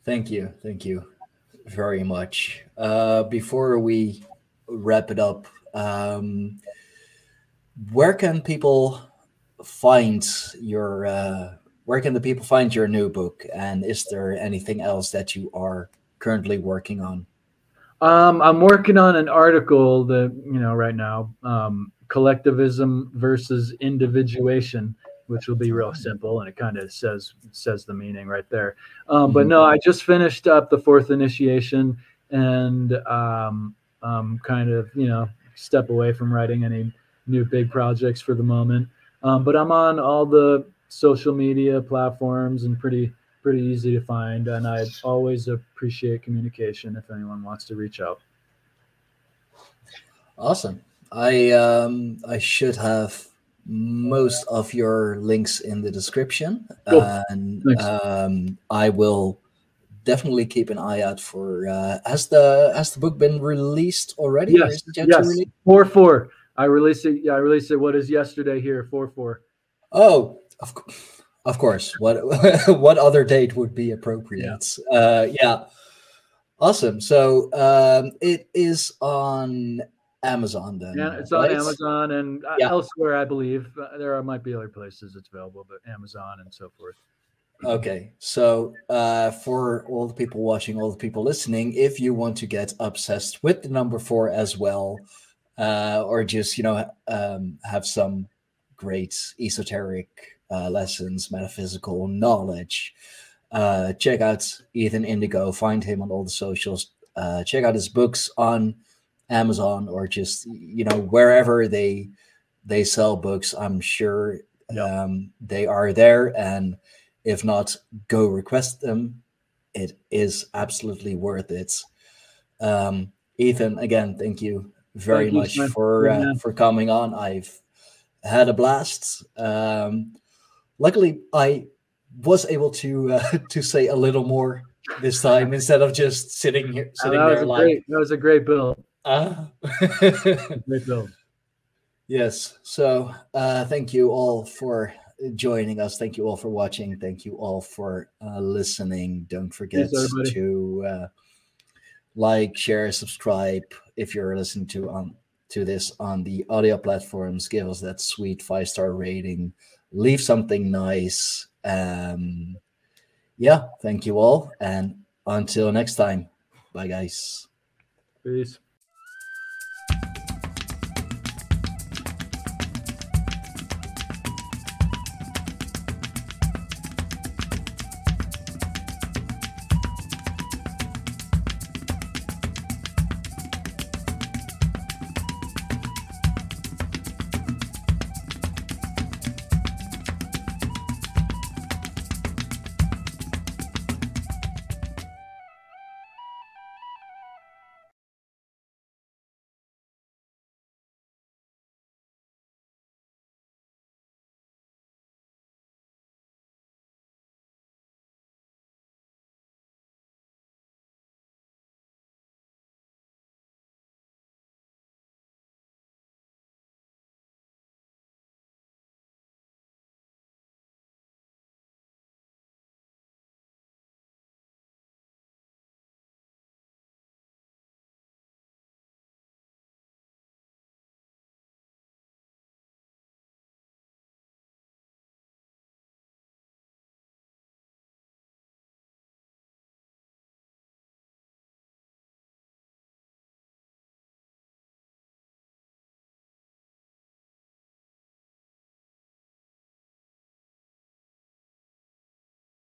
Thank you, thank you very much. Uh, before we wrap it up, um, where can people find your uh, where can the people find your new book? And is there anything else that you are currently working on? Um, i'm working on an article that you know right now um, collectivism versus individuation which will be real simple and it kind of says says the meaning right there. Um, but mm-hmm. no i just finished up the fourth initiation and um, um, kind of you know step away from writing any new big projects for the moment. Um, but i'm on all the social media platforms and pretty pretty easy to find and i always appreciate communication if anyone wants to reach out. Awesome. I um i should have most of your links in the description cool. and um i will definitely keep an eye out for uh has the has the book been released already yes yes. four four. I released it yeah i released it what is yesterday here? Four four. Oh of, of course. What what other date would be appropriate? Yeah. Uh, yeah. Awesome. So um, it is on Amazon then. Yeah, it's on right? Amazon and uh, yeah. elsewhere, I believe. Uh, there are, might be other places it's available, but Amazon and so forth. Okay, so uh, for all the people watching, all the people listening, if you want to get obsessed with the number four as well, uh, or just you know um, have some great esoteric uh, lessons, metaphysical knowledge. Uh, check out Ethan Indigo. Find him on all the socials. Uh, check out his books on Amazon or just you know wherever they they sell books. I'm sure um, they are there, and if not, go request them. It is absolutely worth it. Um, Ethan, again, thank you very thank much you, for uh, for coming on. I've had a blast. Um, luckily I was able to uh, to say a little more this time instead of just sitting here sitting there like great, that was a great build. Uh, great build. Yes. So uh, thank you all for joining us. Thank you all for watching. Thank you all for uh, listening. Don't forget Thanks, to uh, like, share, subscribe if you're listening to um to this on the audio platforms. Give us that sweet five star rating leave something nice. Um, yeah, thank you all. And until next time, bye, guys. Peace.